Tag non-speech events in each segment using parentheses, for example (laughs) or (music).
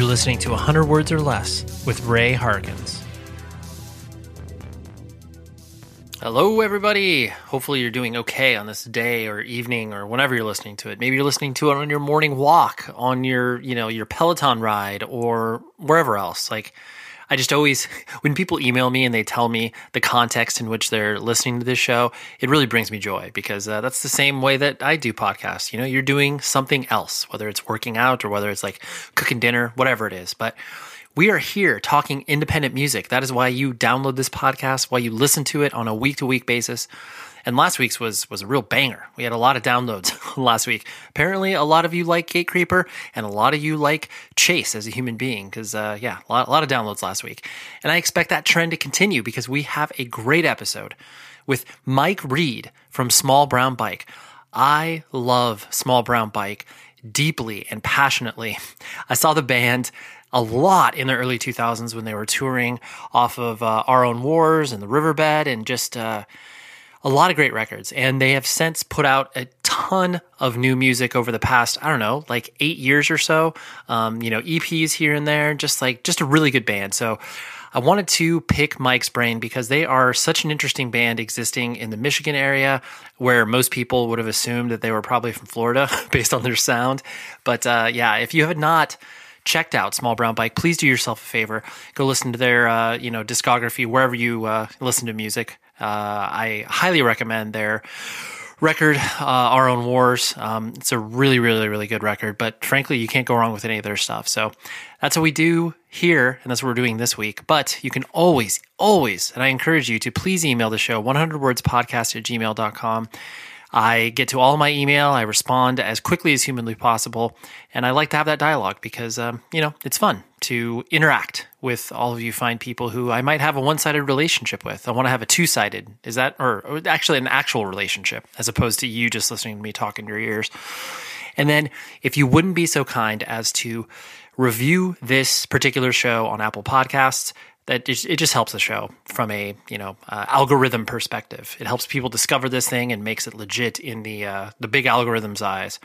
You're listening to 100 Words or Less with Ray Harkins. Hello, everybody. Hopefully, you're doing okay on this day or evening or whenever you're listening to it. Maybe you're listening to it on your morning walk, on your, you know, your Peloton ride, or wherever else. Like, I just always, (laughs) when people email me and they tell me the context in which they're listening to this show, it really brings me joy because uh, that's the same way that I do podcasts. You know, you're doing something else, whether it's working out or whether it's like cooking dinner, whatever it is. But we are here talking independent music. That is why you download this podcast, why you listen to it on a week to week basis. And last week's was was a real banger. We had a lot of downloads (laughs) last week. Apparently, a lot of you like Gatecreeper, and a lot of you like Chase as a human being. Because uh, yeah, a lot, a lot of downloads last week, and I expect that trend to continue because we have a great episode with Mike Reed from Small Brown Bike. I love Small Brown Bike deeply and passionately. (laughs) I saw the band a lot in the early 2000s when they were touring off of uh, Our Own Wars and the Riverbed and just. Uh, a lot of great records and they have since put out a ton of new music over the past i don't know like eight years or so um, you know eps here and there just like just a really good band so i wanted to pick mike's brain because they are such an interesting band existing in the michigan area where most people would have assumed that they were probably from florida (laughs) based on their sound but uh, yeah if you have not checked out Small Brown Bike, please do yourself a favor. Go listen to their uh, you know discography wherever you uh, listen to music. Uh, I highly recommend their record, uh, Our Own Wars. Um, it's a really, really, really good record, but frankly, you can't go wrong with any of their stuff. So that's what we do here, and that's what we're doing this week. But you can always, always, and I encourage you to please email the show 100wordspodcast at gmail.com. I get to all my email. I respond as quickly as humanly possible. And I like to have that dialogue because, um, you know, it's fun to interact with all of you fine people who I might have a one sided relationship with. I want to have a two sided, is that, or, or actually an actual relationship as opposed to you just listening to me talk in your ears. And then if you wouldn't be so kind as to review this particular show on Apple Podcasts, that it just helps the show from a you know uh, algorithm perspective. It helps people discover this thing and makes it legit in the uh, the big algorithm's eyes.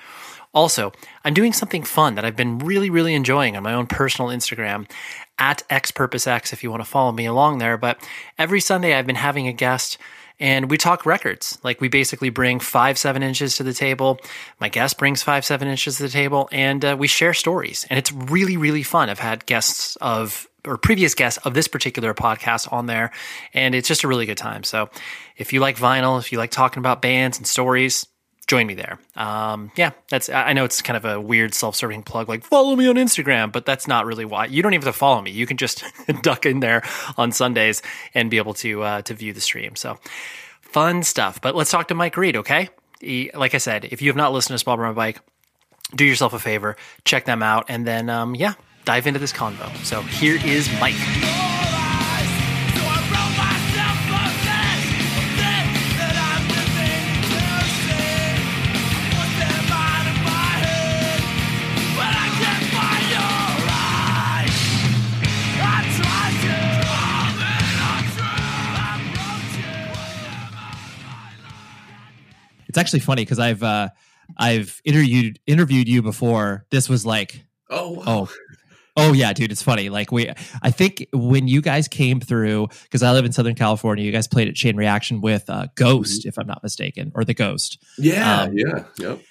Also, I'm doing something fun that I've been really really enjoying on my own personal Instagram at xpurposex if you want to follow me along there. But every Sunday I've been having a guest and we talk records. Like we basically bring five, seven inches to the table. My guest brings five, seven inches to the table, and uh, we share stories. And it's really, really fun. I've had guests of or previous guests of this particular podcast on there, and it's just a really good time. So if you like vinyl, if you like talking about bands and stories, join me there. Um, yeah, that's I know it's kind of a weird self-serving plug, like follow me on Instagram, but that's not really why. You don't even have to follow me. You can just (laughs) duck in there on Sundays and be able to uh, to view the stream. So fun stuff. But let's talk to Mike Reed, okay? He, like I said, if you have not listened to Small Brown Bike, do yourself a favor, check them out, and then um, yeah, dive into this convo. So here is Mike. It's actually funny because I've uh, I've interviewed interviewed you before. This was like oh wow. oh Oh yeah, dude, it's funny. Like we, I think when you guys came through, because I live in Southern California, you guys played at Chain Reaction with uh, Ghost, mm-hmm. if I'm not mistaken, or the Ghost. Yeah, um, yeah, yep.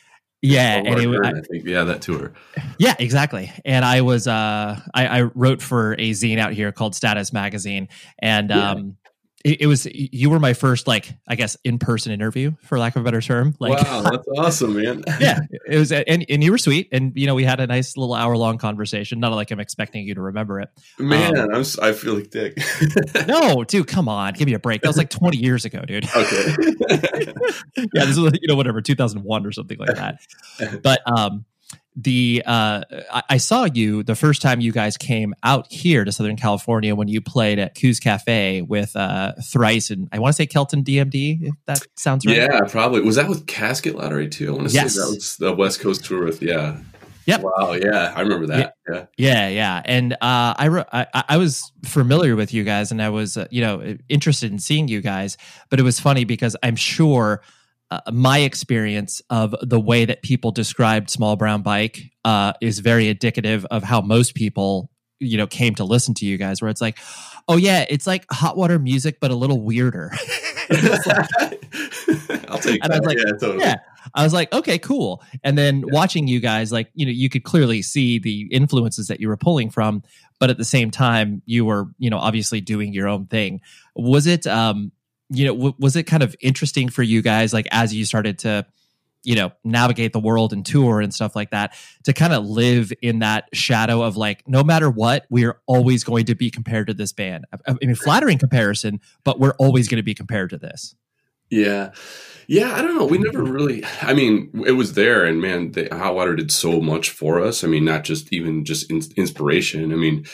Yeah, and it, I, I, think yeah, that tour. Yeah, exactly. And I was, uh, I, I, wrote for a zine out here called Status Magazine, and yeah. um, it, it, was you were my first like I guess in person interview for lack of a better term. Like wow, that's awesome, man. (laughs) yeah, it was, and and you were sweet, and you know we had a nice little hour long conversation. Not like I'm expecting you to remember it. Man, um, I'm I feel like dick. (laughs) no, dude, come on, give me a break. That was like 20 years ago, dude. (laughs) Okay. yeah, this is you know whatever 2001 or something like that. But um the uh, I, I, saw you the first time you guys came out here to Southern California when you played at Koo's Cafe with uh, Thrice and I want to say Kelton DMD if that sounds right. Yeah, probably was that with Casket Lottery too. I want to yes. say that was the West Coast tour with yeah. Yep. Wow. Yeah, I remember that. Yeah. Yeah. Yeah. And uh, I, I I was familiar with you guys, and I was uh, you know interested in seeing you guys, but it was funny because I'm sure uh, my experience of the way that people described Small Brown Bike uh, is very indicative of how most people, you know, came to listen to you guys. Where it's like, oh yeah, it's like hot water music, but a little weirder. (laughs) (laughs) I'll take and that. I was like, yeah, totally. yeah. I was like, okay, cool. And then yeah. watching you guys, like, you know, you could clearly see the influences that you were pulling from, but at the same time, you were, you know, obviously doing your own thing. Was it, um, you know, w- was it kind of interesting for you guys, like, as you started to, you know, navigate the world and tour and stuff like that, to kind of live in that shadow of like, no matter what, we're always going to be compared to this band. I, I mean, flattering comparison, but we're always going to be compared to this. Yeah. Yeah, I don't know. We never really. I mean, it was there, and man, the hot water did so much for us. I mean, not just even just in, inspiration. I mean,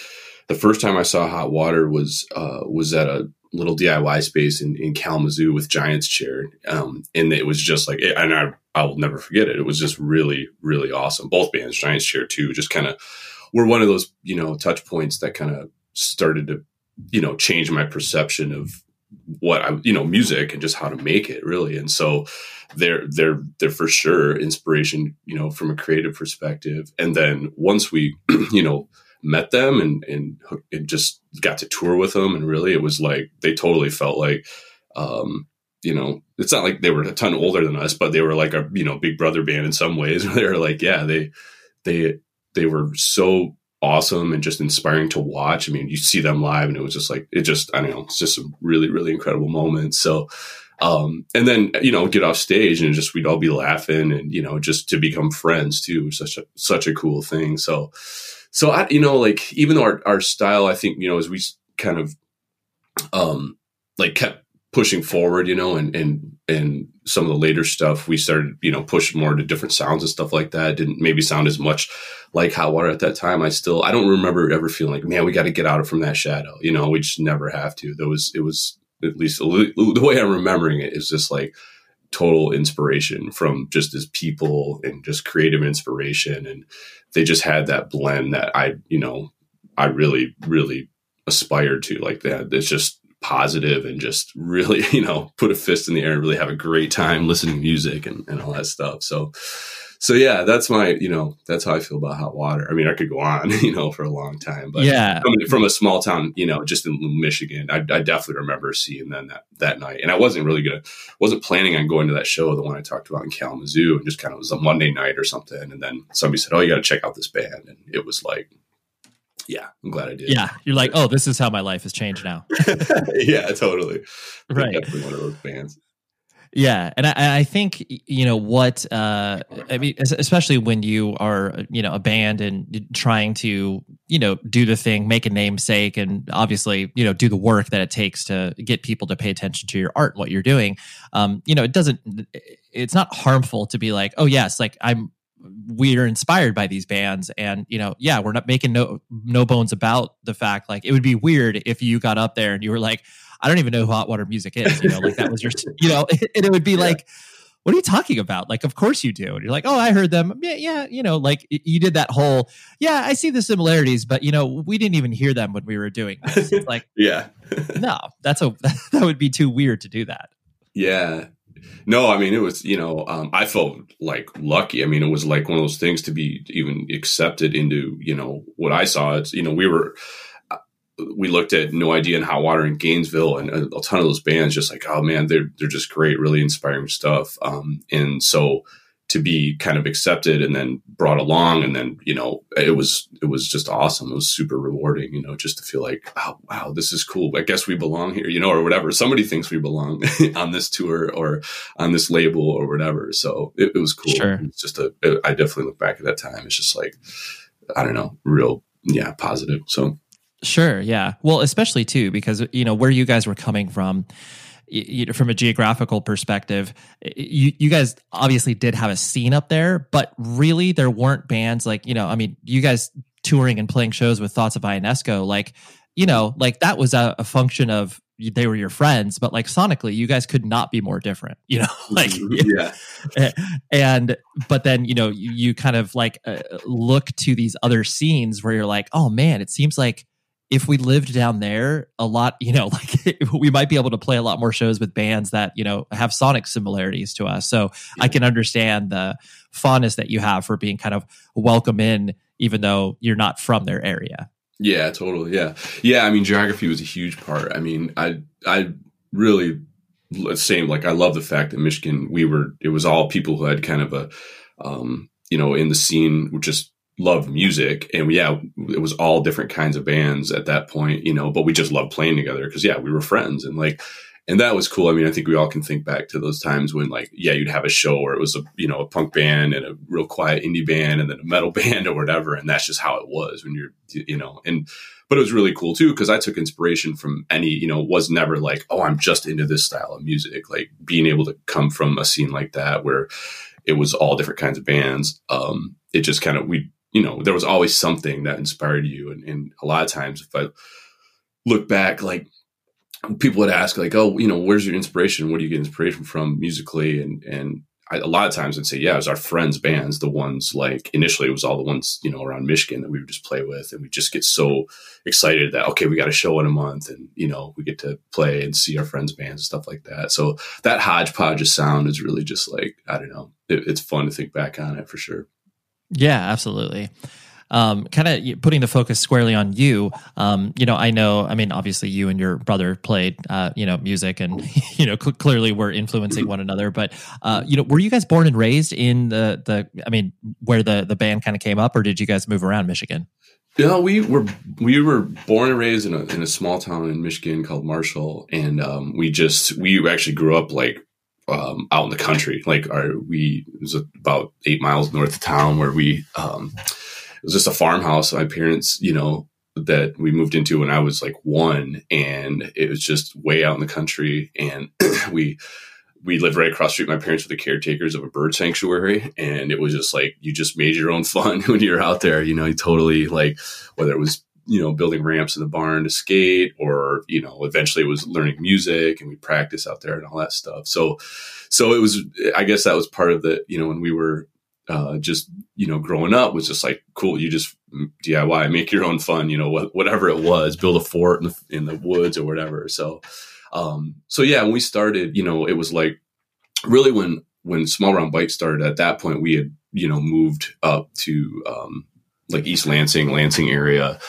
the first time I saw hot water was uh, was at a little DIY space in, in Kalamazoo with Giants Chair, um, and it was just like, and I I will never forget it. It was just really really awesome. Both bands, Giants Chair too, just kind of were one of those you know touch points that kind of started to you know change my perception of what I you know music and just how to make it really and so they're they're they're for sure inspiration you know from a creative perspective and then once we (clears throat) you know met them and and, and just got to tour with them and really it was like they totally felt like um you know it's not like they were a ton older than us but they were like a you know big brother band in some ways (laughs) they were like yeah they they they were so awesome and just inspiring to watch. I mean, you see them live and it was just like, it just, I don't know, it's just a really, really incredible moment. So, um, and then, you know, get off stage and just, we'd all be laughing and, you know, just to become friends too, such a, such a cool thing. So, so I, you know, like even though our, our style, I think, you know, as we kind of, um, like kept pushing forward, you know, and, and, and some of the later stuff, we started, you know, push more to different sounds and stuff like that. Didn't maybe sound as much like hot water at that time. I still, I don't remember ever feeling like, man, we got to get out of from that shadow. You know, we just never have to. There was, it was at least the way I'm remembering it is just like total inspiration from just as people and just creative inspiration. And they just had that blend that I, you know, I really, really aspired to like that. It's just, positive and just really, (laughs) you know, put a fist in the air and really have a great time listening to music and, and all that stuff. So, so yeah, that's my, you know, that's how I feel about hot water. I mean, I could go on, (laughs) you know, for a long time, but yeah, from a small town, you know, just in Michigan, I, I definitely remember seeing them that, that night. And I wasn't really gonna, wasn't planning on going to that show, the one I talked about in Kalamazoo, and just kind of was a Monday night or something. And then somebody said, "Oh, you got to check out this band," and it was like, yeah, I'm glad I did. Yeah, you're like, oh, this is how my life has changed now. (laughs) yeah, totally. Right, definitely one of those bands. Yeah, and I, I, think you know what uh, I mean, especially when you are you know a band and trying to you know do the thing, make a namesake, and obviously you know do the work that it takes to get people to pay attention to your art, and what you're doing. Um, you know, it doesn't. It's not harmful to be like, oh yes, like I'm we're inspired by these bands and you know yeah we're not making no no bones about the fact like it would be weird if you got up there and you were like i don't even know who hot water music is you know like that was your you know (laughs) and it would be yeah. like what are you talking about? Like, of course you do. And you're like, oh, I heard them. Yeah, yeah. You know, like you did that whole, yeah, I see the similarities, but you know, we didn't even hear them when we were doing this. It's (laughs) like, yeah, no, that's a, (laughs) that would be too weird to do that. Yeah. No, I mean it was you know um, I felt like lucky. I mean it was like one of those things to be even accepted into you know what I saw. It's you know we were we looked at No Idea and Hot Water in Gainesville and a, a, ton of those bands just like oh man they're they're just great, really inspiring stuff. Um, and so to be kind of accepted and then brought along and then you know it was it was just awesome. It was super rewarding you know just to feel like oh wow this is cool. I guess we belong here you know or whatever. Somebody thinks we belong (laughs) on this tour or on this label or whatever. So it, it was cool. Sure. it's just a it, I definitely look back at that time. It's just like i don't know real yeah positive. So sure yeah well especially too because you know where you guys were coming from you know, from a geographical perspective, you, you guys obviously did have a scene up there, but really there weren't bands like, you know, I mean, you guys touring and playing shows with Thoughts of Ionesco, like, you know, like that was a, a function of they were your friends, but like sonically, you guys could not be more different, (laughs) you know, like, yeah. (laughs) And, but then, you know, you, you kind of like uh, look to these other scenes where you're like, oh man, it seems like if we lived down there a lot, you know, (laughs) like we might be able to play a lot more shows with bands that, you know, have sonic similarities to us. So yeah. I can understand the fondness that you have for being kind of welcome in, even though you're not from their area. Yeah, totally. Yeah. Yeah. I mean, geography was a huge part. I mean, I, I really, same, like, I love the fact that Michigan, we were, it was all people who had kind of a, um, you know, in the scene, which just loved music and we, yeah it was all different kinds of bands at that point you know but we just loved playing together because yeah we were friends and like and that was cool. I mean i think we all can think back to those times when like yeah you'd have a show where it was a you know a punk band and a real quiet indie band and then a metal (laughs) band or whatever and that's just how it was when you're you know and but it was really cool too because i took inspiration from any you know was never like oh i'm just into this style of music like being able to come from a scene like that where it was all different kinds of bands um it just kind of we you know, there was always something that inspired you. And, and a lot of times, if I look back, like people would ask, like, "Oh, you know, where's your inspiration? What do you get inspiration from musically?" And and I, a lot of times I'd say, "Yeah, it was our friends' bands. The ones like initially it was all the ones you know around Michigan that we would just play with, and we just get so excited that okay, we got a show in a month, and you know, we get to play and see our friends' bands and stuff like that. So that hodgepodge of sound is really just like I don't know, it, it's fun to think back on it for sure. Yeah, absolutely. Um, kind of putting the focus squarely on you. Um, you know, I know. I mean, obviously, you and your brother played, uh, you know, music, and (laughs) you know, cl- clearly were influencing one another. But uh, you know, were you guys born and raised in the the? I mean, where the the band kind of came up, or did you guys move around Michigan? Yeah, we were we were born and raised in a in a small town in Michigan called Marshall, and um, we just we actually grew up like um, out in the country. Like our, we, it was about eight miles north of town where we, um, it was just a farmhouse. My parents, you know, that we moved into when I was like one and it was just way out in the country. And (clears throat) we, we lived right across street. My parents were the caretakers of a bird sanctuary, and it was just like you just made your own (laughs) fun when you're out there. You know, you totally like whether it was you know, building ramps in the barn to skate, or you know, eventually it was learning music and we practice out there and all that stuff. So, so it was. I guess that was part of the you know when we were uh, just you know growing up was just like cool. You just DIY, make your own fun. You know, wh- whatever it was, build a fort in the, in the woods or whatever. So, um, so yeah, when we started, you know, it was like really when when Small Brown Bike started. At that point, we had you know moved up to um, like East Lansing, Lansing area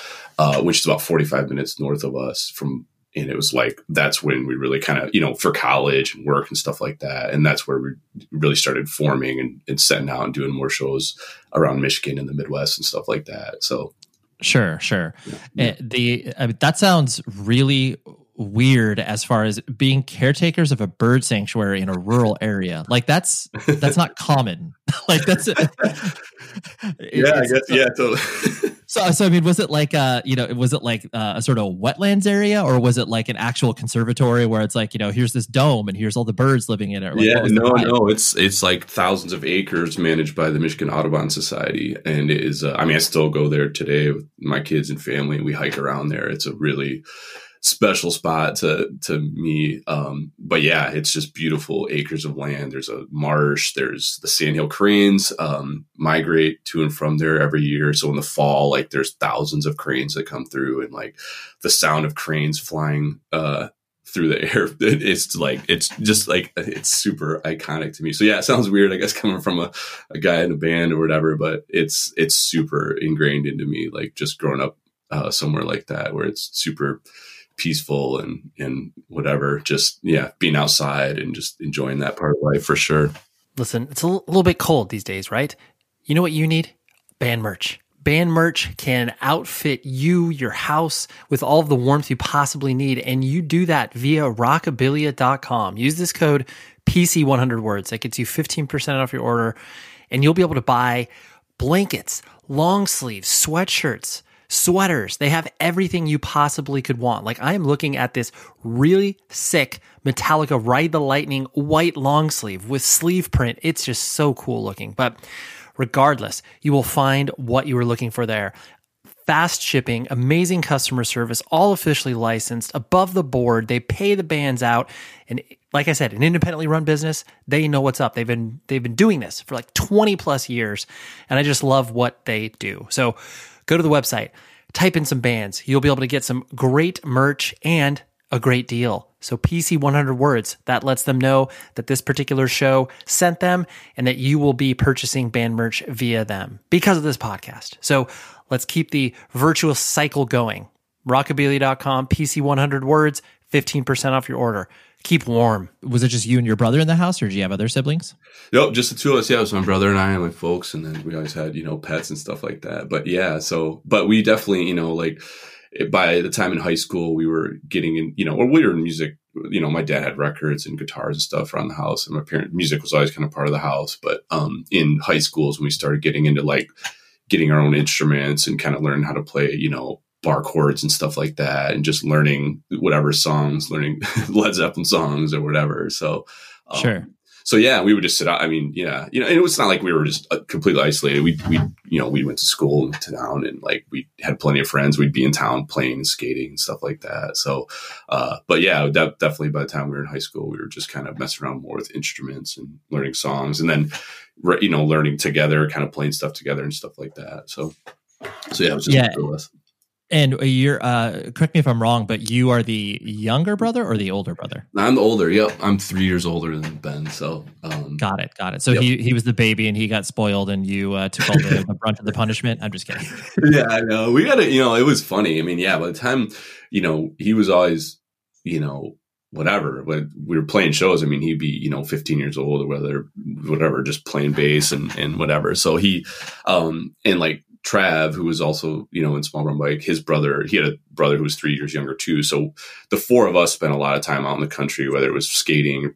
uh, which is about 45 minutes north of us from and it was like that's when we really kind of you know for college and work and stuff like that and that's where we really started forming and, and setting out and doing more shows around michigan and the midwest and stuff like that so sure sure yeah. the I mean, that sounds really weird as far as being caretakers of a bird sanctuary in a rural area. Like that's that's not common. (laughs) like that's it, (laughs) yeah, I guess yeah. Totally. (laughs) so so I mean, was it like uh you know was it like uh, a sort of wetlands area or was it like an actual conservatory where it's like you know here's this dome and here's all the birds living in it? Like, yeah, no, no, it's it's like thousands of acres managed by the Michigan Audubon Society, and it is. Uh, I mean, I still go there today with my kids and family. We hike around there. It's a really special spot to to me. Um, but yeah, it's just beautiful acres of land. There's a marsh. There's the sandhill cranes um, migrate to and from there every year. So in the fall, like there's thousands of cranes that come through, and like the sound of cranes flying uh, through the (laughs) air. It's like it's just like it's super iconic to me. So yeah, it sounds weird, I guess, coming from a, a guy in a band or whatever, but it's it's super ingrained into me. Like just growing up uh, somewhere like that, where it's super peaceful and and whatever just yeah being outside and just enjoying that part of life for sure. Listen it's a little bit cold these days right? You know what you need? Band merch. Band merch can outfit you your house with all of the warmth you possibly need and you do that via rockabilia.com use this code pc100 words. That gets you 15% off your order and you'll be able to buy blankets long sleeves sweatshirts sweaters. They have everything you possibly could want. Like I am looking at this really sick Metallica Ride the Lightning white long sleeve with sleeve print. It's just so cool looking. But regardless, you will find what you were looking for there. Fast shipping, amazing customer service, all officially licensed, above the board. They pay the bands out. And like I said, an independently run business, they know what's up. They've been they've been doing this for like 20 plus years. And I just love what they do. So go to the website type in some bands. You'll be able to get some great merch and a great deal. So PC 100 words, that lets them know that this particular show sent them and that you will be purchasing band merch via them because of this podcast. So let's keep the virtuous cycle going. Rockabilia.com, PC 100 words, 15% off your order. Keep warm. Was it just you and your brother in the house, or did you have other siblings? Nope, just the two of us. Yeah, it was my brother and I and my folks, and then we always had you know pets and stuff like that. But yeah, so but we definitely you know like by the time in high school we were getting in you know or we were in music you know my dad had records and guitars and stuff around the house and my parent music was always kind of part of the house but um in high schools when we started getting into like getting our own instruments and kind of learning how to play you know bar chords and stuff like that and just learning whatever songs learning (laughs) led zeppelin songs or whatever so um, sure so yeah, we would just sit out. I mean, yeah, you know, and it was not like we were just uh, completely isolated. We, we, you know, we went to school in town and like we had plenty of friends. We'd be in town playing and skating and stuff like that. So, uh, but yeah, de- definitely by the time we were in high school, we were just kind of messing around more with instruments and learning songs and then, you know, learning together, kind of playing stuff together and stuff like that. So, so yeah, it was just yeah. And you're, uh, correct me if I'm wrong, but you are the younger brother or the older brother? I'm the older. Yep, I'm three years older than Ben. So, um, got it, got it. So yep. he he was the baby, and he got spoiled, and you uh, took all the, the brunt of the punishment. I'm just kidding. (laughs) yeah, I know. We got it. you know, it was funny. I mean, yeah, by the time, you know, he was always, you know, whatever. But we were playing shows. I mean, he'd be, you know, 15 years old or whether, whatever, just playing bass and, and whatever. So he, um, and like Trav, who was also, you know, in Small Brown Bike, his brother, he had a brother who was three years younger too. So the four of us spent a lot of time out in the country, whether it was skating,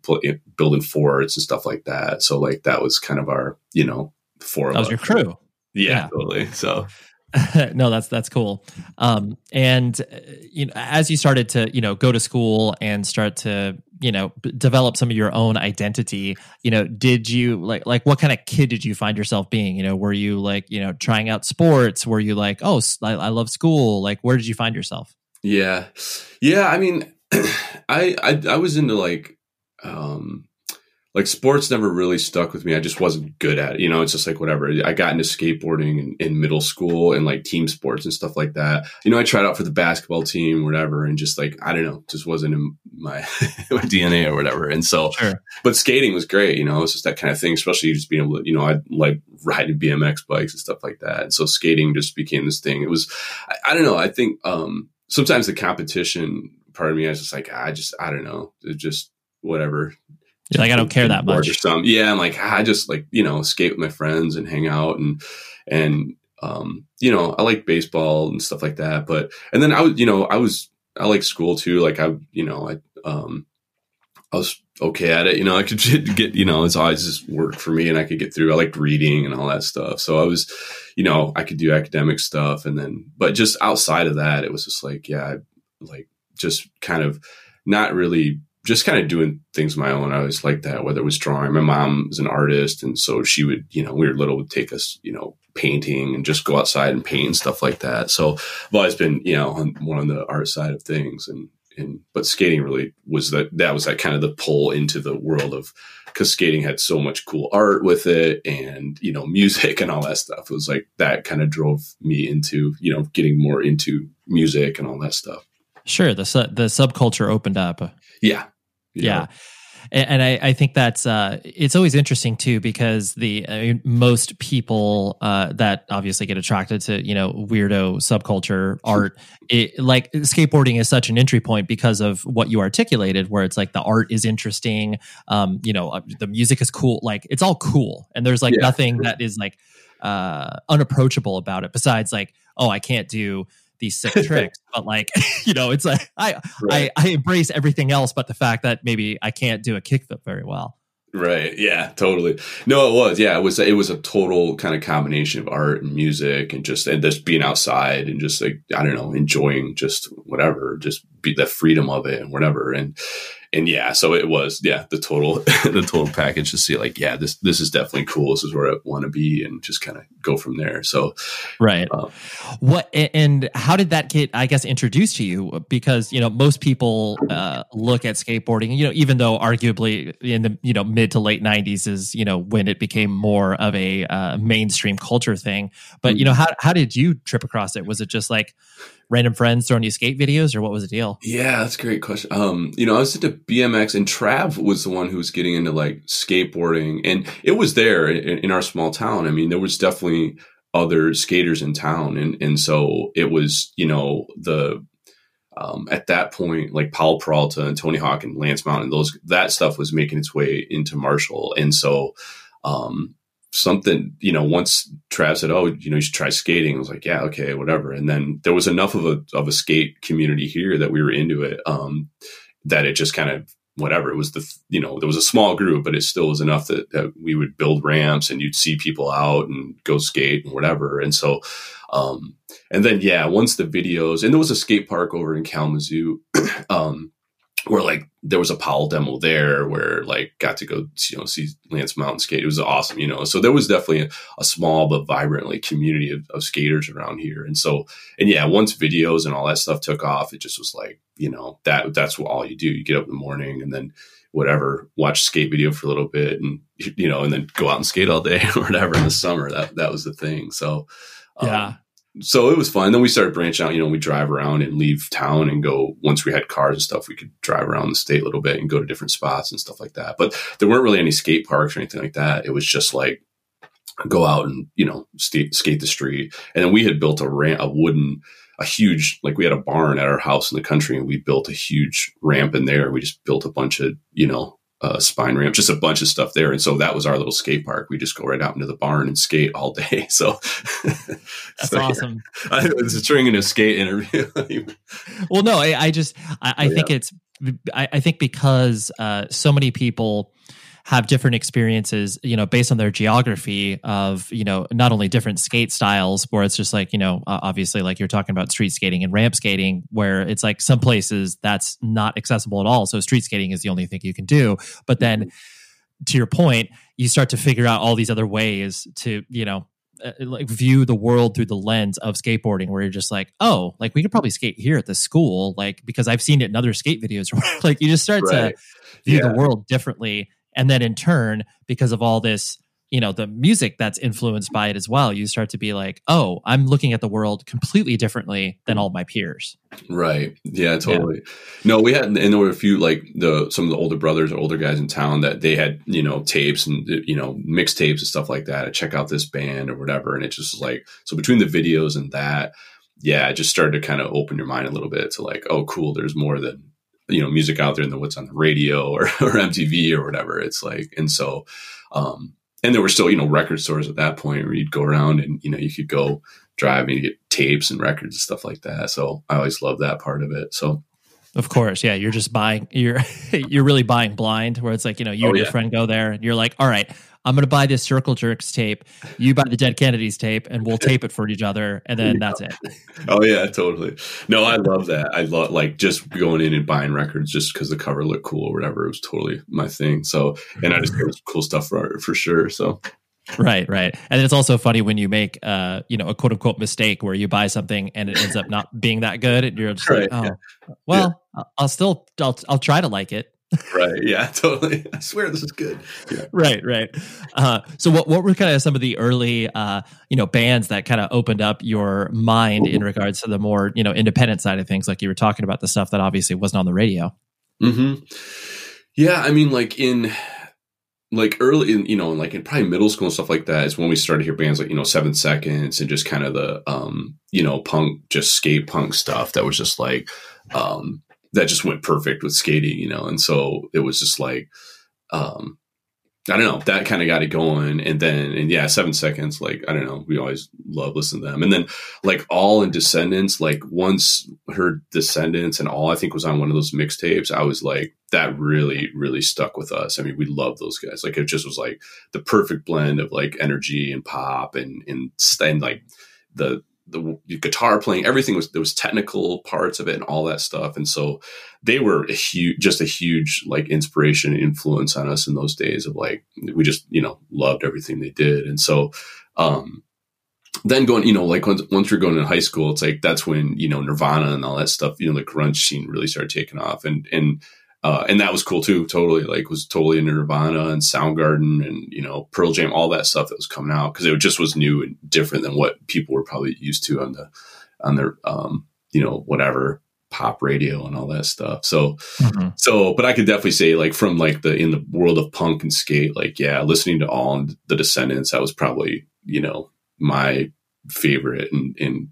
building forts and stuff like that. So like that was kind of our, you know, four that of was us. your crew. Yeah, yeah, totally. So (laughs) no, that's that's cool. Um, and uh, you know, as you started to you know go to school and start to you know develop some of your own identity, you know, did you like like what kind of kid did you find yourself being? You know, were you like you know trying out sports? Were you like oh I, I love school? Like where did you find yourself? Yeah, yeah. I mean, (clears throat) I, I I was into like um like sports never really stuck with me. I just wasn't good at it. You know, it's just like whatever. I got into skateboarding in, in, middle school and like team sports and stuff like that. You know, I tried out for the basketball team, whatever, and just like I don't know, just wasn't in my (laughs) my DNA or whatever. And so, sure. but skating was great. You know, it's just that kind of thing. Especially just being able to, you know, I like riding BMX bikes and stuff like that. And so skating just became this thing. It was, I, I don't know. I think um sometimes the competition part of me, I was just like, I just, I don't know, it just whatever you're like, I don't care that much. Or some, yeah, I'm like, I just like, you know, skate with my friends and hang out and, and, um, you know, I like baseball and stuff like that. But, and then I was, you know, I was, I like school too. Like I, you know, I, um, I was okay at it. You know, I could (laughs) get, you know, it's always just worked for me and I could get through. I liked reading and all that stuff. So I was, you know, I could do academic stuff. And then, but just outside of that, it was just like, yeah, like just kind of not really just kind of doing things my own. I always liked that, whether it was drawing. My mom was an artist. And so she would, you know, we were little, would take us, you know, painting and just go outside and paint and stuff like that. So I've always been, you know, on one on the art side of things. And, and, but skating really was that, that was that kind of the pull into the world of, cause skating had so much cool art with it and, you know, music (laughs) and all that stuff. It was like that kind of drove me into, you know, getting more into music and all that stuff. Sure. The, su- the subculture opened up. Yeah yeah. And, and I, I, think that's uh, it's always interesting too because the I mean, most people uh, that obviously get attracted to you know weirdo subculture art, it, like skateboarding is such an entry point because of what you articulated, where it's like the art is interesting, um, you know, uh, the music is cool, like it's all cool, and there's like yeah. nothing that is like uh, unapproachable about it besides like oh I can't do these sick (laughs) tricks but like (laughs) you know it's like I, right. I i embrace everything else but the fact that maybe i can't do a kickflip very well. Right. Yeah totally. No it was. Yeah it was it was a total kind of combination of art and music and just and just being outside and just like i don't know enjoying just whatever just be the freedom of it and whatever. And and yeah, so it was yeah the total (laughs) the total package to see like yeah this this is definitely cool. This is where I want to be, and just kind of go from there. So right, uh, what and how did that get I guess introduced to you? Because you know most people uh, look at skateboarding, you know, even though arguably in the you know mid to late '90s is you know when it became more of a uh, mainstream culture thing. But mm-hmm. you know how how did you trip across it? Was it just like random friends throwing you skate videos, or what was the deal? Yeah, that's a great question. Um, you know, I was into BMX, and Trav was the one who was getting into like skateboarding, and it was there in, in our small town. I mean, there was definitely other skaters in town, and and so it was, you know, the um, at that point, like Powell Peralta and Tony Hawk and Lance Mountain, those that stuff was making its way into Marshall, and so um, something, you know, once Trav said, "Oh, you know, you should try skating," I was like, "Yeah, okay, whatever." And then there was enough of a of a skate community here that we were into it um, that it just kind of whatever. It was the you know there was a small group, but it still was enough that, that we would build ramps and you'd see people out and go skate and whatever. And so, um, and then yeah, once the videos and there was a skate park over in Kalamazoo. (clears throat) um, where like there was a Powell demo there where like got to go you know see Lance Mountain skate. It was awesome, you know. So there was definitely a, a small but vibrant like community of, of, skaters around here. And so and yeah, once videos and all that stuff took off, it just was like you know that that's what all you do. You get up in the morning and then whatever watch skate video for a little bit and you know and then go out and skate all day (laughs) or whatever in the summer. That that was the thing. So um, yeah so it was fun. Then we started branching out. You know, we drive around and leave town and go. Once we had cars and stuff, we could drive around the state a little bit and go to different spots and stuff like that. But there weren't really any skate parks or anything like that. It was just like go out and you know skate, skate the street. And then we had built a ramp, a wooden, a huge like we had a barn at our house in the country, and we built a huge ramp in there. We just built a bunch of you know uh, spine ramp, just a bunch of stuff there. And so that was our little skate park. We just go right out into the barn and skate all day. (laughs) So that's so, awesome. Yeah. I was turning into a skate interview. (laughs) well, no, I, I just, I, I oh, think yeah. it's, I, I, think because uh, so many people have different experiences, you know, based on their geography of, you know, not only different skate styles, where it's just like, you know, obviously like you're talking about street skating and ramp skating, where it's like some places that's not accessible at all. So street skating is the only thing you can do. But then mm-hmm. to your point, you start to figure out all these other ways to, you know, uh, like view the world through the lens of skateboarding where you're just like oh like we could probably skate here at the school like because i've seen it in other skate videos (laughs) like you just start right. to view yeah. the world differently and then in turn because of all this you know the music that's influenced by it as well you start to be like oh i'm looking at the world completely differently than all my peers. Right. Yeah totally. Yeah. no we had and there were a few like the some of the older brothers or older guys in town that they had you know tapes and you know mixtapes and stuff like that to check out this band or whatever. And it just was like so between the videos and that yeah it just started to kind of open your mind a little bit to like oh cool there's more than you know music out there than what's on the radio or, (laughs) or MTV or whatever. It's like, and so, um, and there were still you know record stores at that point where you'd go around and you know you could go drive and get tapes and records and stuff like that. So I always loved that part of it. So. Of course, yeah. You're just buying. (laughs) You're you're really buying blind, where it's like you know you oh, and your yeah. friend go there, and you're like, all right, I'm going to buy this Circle Jerks tape. You buy the Dead Kennedys tape, and we'll tape it for each other, and then that's it. (laughs) Oh yeah, totally. No, I love that. I love like just going in and buying records just because the cover looked cool or whatever. It was totally my thing. So, and I just get cool stuff for for sure. So. Right, right, and it's also funny when you make, uh, you know, a quote unquote mistake where you buy something and it ends up not being that good, and you're just right, like, oh, yeah. well, yeah. I'll still, I'll, I'll try to like it right. Yeah, (laughs) totally. I swear this is good. Yeah. Right, right. Uh, so what what were kind of some of the early uh, you know bands that kind of opened up your mind in regards to the more, you know, independent side of things like you were talking about the stuff that obviously wasn't on the radio? Mhm. Yeah, I mean like in like early in you know like in probably middle school and stuff like that is when we started to hear bands like you know seven seconds and just kind of the um you know punk just skate punk stuff that was just like um that just went perfect with skating, you know. And so it was just like, um, I don't know, that kind of got it going. And then, and yeah, seven seconds, like, I don't know, we always love listening to them. And then, like, All and Descendents, like, once heard Descendents and All, I think was on one of those mixtapes, I was like, that really, really stuck with us. I mean, we love those guys. Like, it just was like the perfect blend of like energy and pop and, and, and like the, the, the guitar playing, everything was there was technical parts of it and all that stuff. And so they were a huge, just a huge like inspiration influence on us in those days of like we just you know loved everything they did. And so um, then going, you know, like once, once you're going in high school, it's like that's when you know Nirvana and all that stuff, you know, the grunge scene really started taking off, and and uh, and that was cool too. Totally, like was totally into Nirvana and Soundgarden and you know Pearl Jam, all that stuff that was coming out because it just was new and different than what people were probably used to on the on their um, you know whatever pop radio and all that stuff. So mm-hmm. so, but I could definitely say like from like the in the world of punk and skate, like yeah, listening to all and the Descendents, that was probably you know my favorite and, and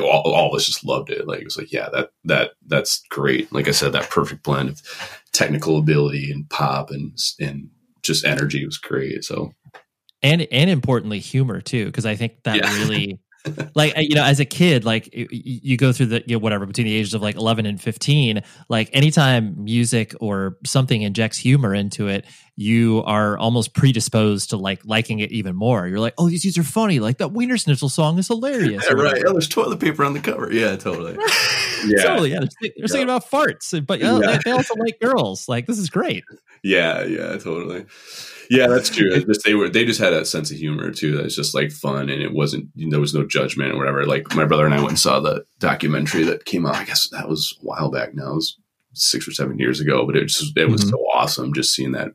all, all, of us just loved it. Like it was like, yeah, that that that's great. Like I said, that perfect blend of technical ability and pop and and just energy was great. So and and importantly, humor too, because I think that yeah. (laughs) really like you know as a kid like you go through the you know whatever between the ages of like 11 and 15 like anytime music or something injects humor into it you are almost predisposed to like liking it even more. You're like oh these dudes are funny. Like that wiener schnitzel song is hilarious. Yeah, (laughs) right. Oh, there's toilet paper on the cover. Yeah totally. (laughs) Yeah. Totally yeah they're, they're singing about farts but yeah. they, they also like girls. Like this is great. (laughs) Yeah yeah totally yeah, that's true. (laughs) Just, they were they just had that sense of humor too. That's just like fun, and it wasn't you know, there was no judgment or whatever. Like my brother and I went and saw the documentary that came out. I guess that was a while back now. It was six or seven years ago, but it just it was mm-hmm. so awesome just seeing that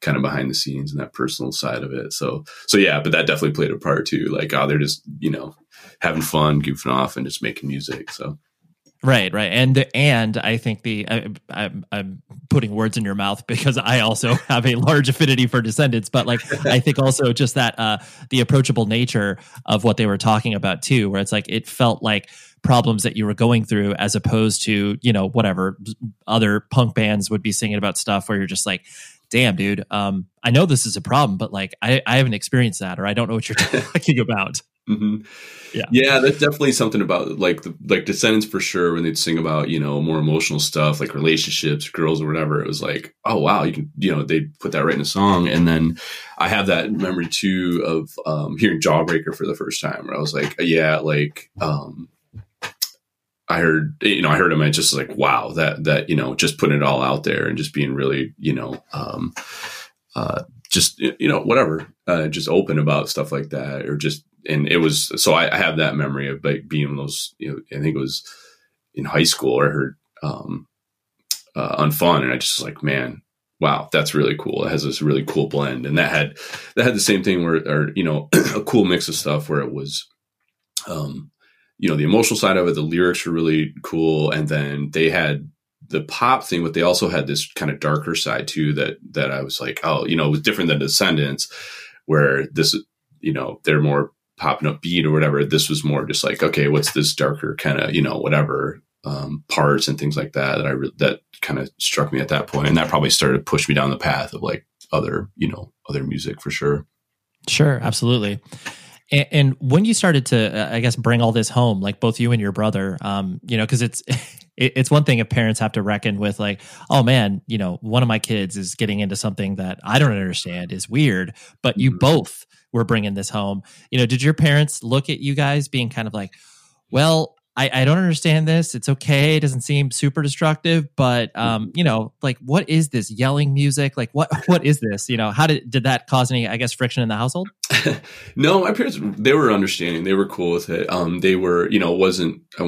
kind of behind the scenes and that personal side of it. So so yeah, but that definitely played a part too. Like oh, they're just you know having fun, goofing off, and just making music. So Right, right, and and I think the I, I'm, I'm putting words in your mouth because I also (laughs) have a large affinity for Descendents, but like (laughs) I think also just that uh, the approachable nature of what they were talking about too, where it's like it felt like problems that you were going through as opposed to you know whatever other punk bands would be singing about stuff where you're just like damn dude um, i know this is a problem but like I, I haven't experienced that or i don't know what you're (laughs) talking about Mm-hmm. Yeah, yeah, that's definitely something about like the like Descendents for sure. When they'd sing about you know more emotional stuff like relationships, girls, or whatever, it was like, oh wow, you can you know they put that right in a song. And then I have that memory too of um, hearing Jawbreaker for the first time, where I was like, yeah, like um, I heard you know I heard him, and just like wow, that that you know just putting it all out there and just being really you know. Um, uh, just you know whatever uh, just open about stuff like that or just and it was so I, I have that memory of like being those you know I think it was in high school I heard um, uh, Unfun and I just was like man wow that's really cool. It has this really cool blend. And that had that had the same thing where or you know (clears throat) a cool mix of stuff where it was um you know the emotional side of it the lyrics were really cool and then they had the pop thing, but they also had this kind of darker side too that that I was like, oh, you know, it was different than Descendents, where this, you know, they're more popping up beat or whatever. This was more just like, okay, what's this darker kind of, you know, whatever um, parts and things like that that I re- that kind of struck me at that point, and that probably started to push me down the path of like other, you know, other music for sure. Sure, absolutely. And, and when you started to, uh, I guess, bring all this home, like both you and your brother, um, you know, because it's (laughs) it's one thing if parents have to reckon with like, oh man, you know, one of my kids is getting into something that I don't understand is weird, but you mm-hmm. both were bringing this home. You know, did your parents look at you guys being kind of like, well, I, I don't understand this. It's okay. It doesn't seem super destructive, but um, you know, like what is this yelling music? Like what (laughs) what is this? You know, how did did that cause any, I guess, friction in the household? (laughs) no, my parents they were understanding. They were cool with it. Um, they were, you know, it wasn't I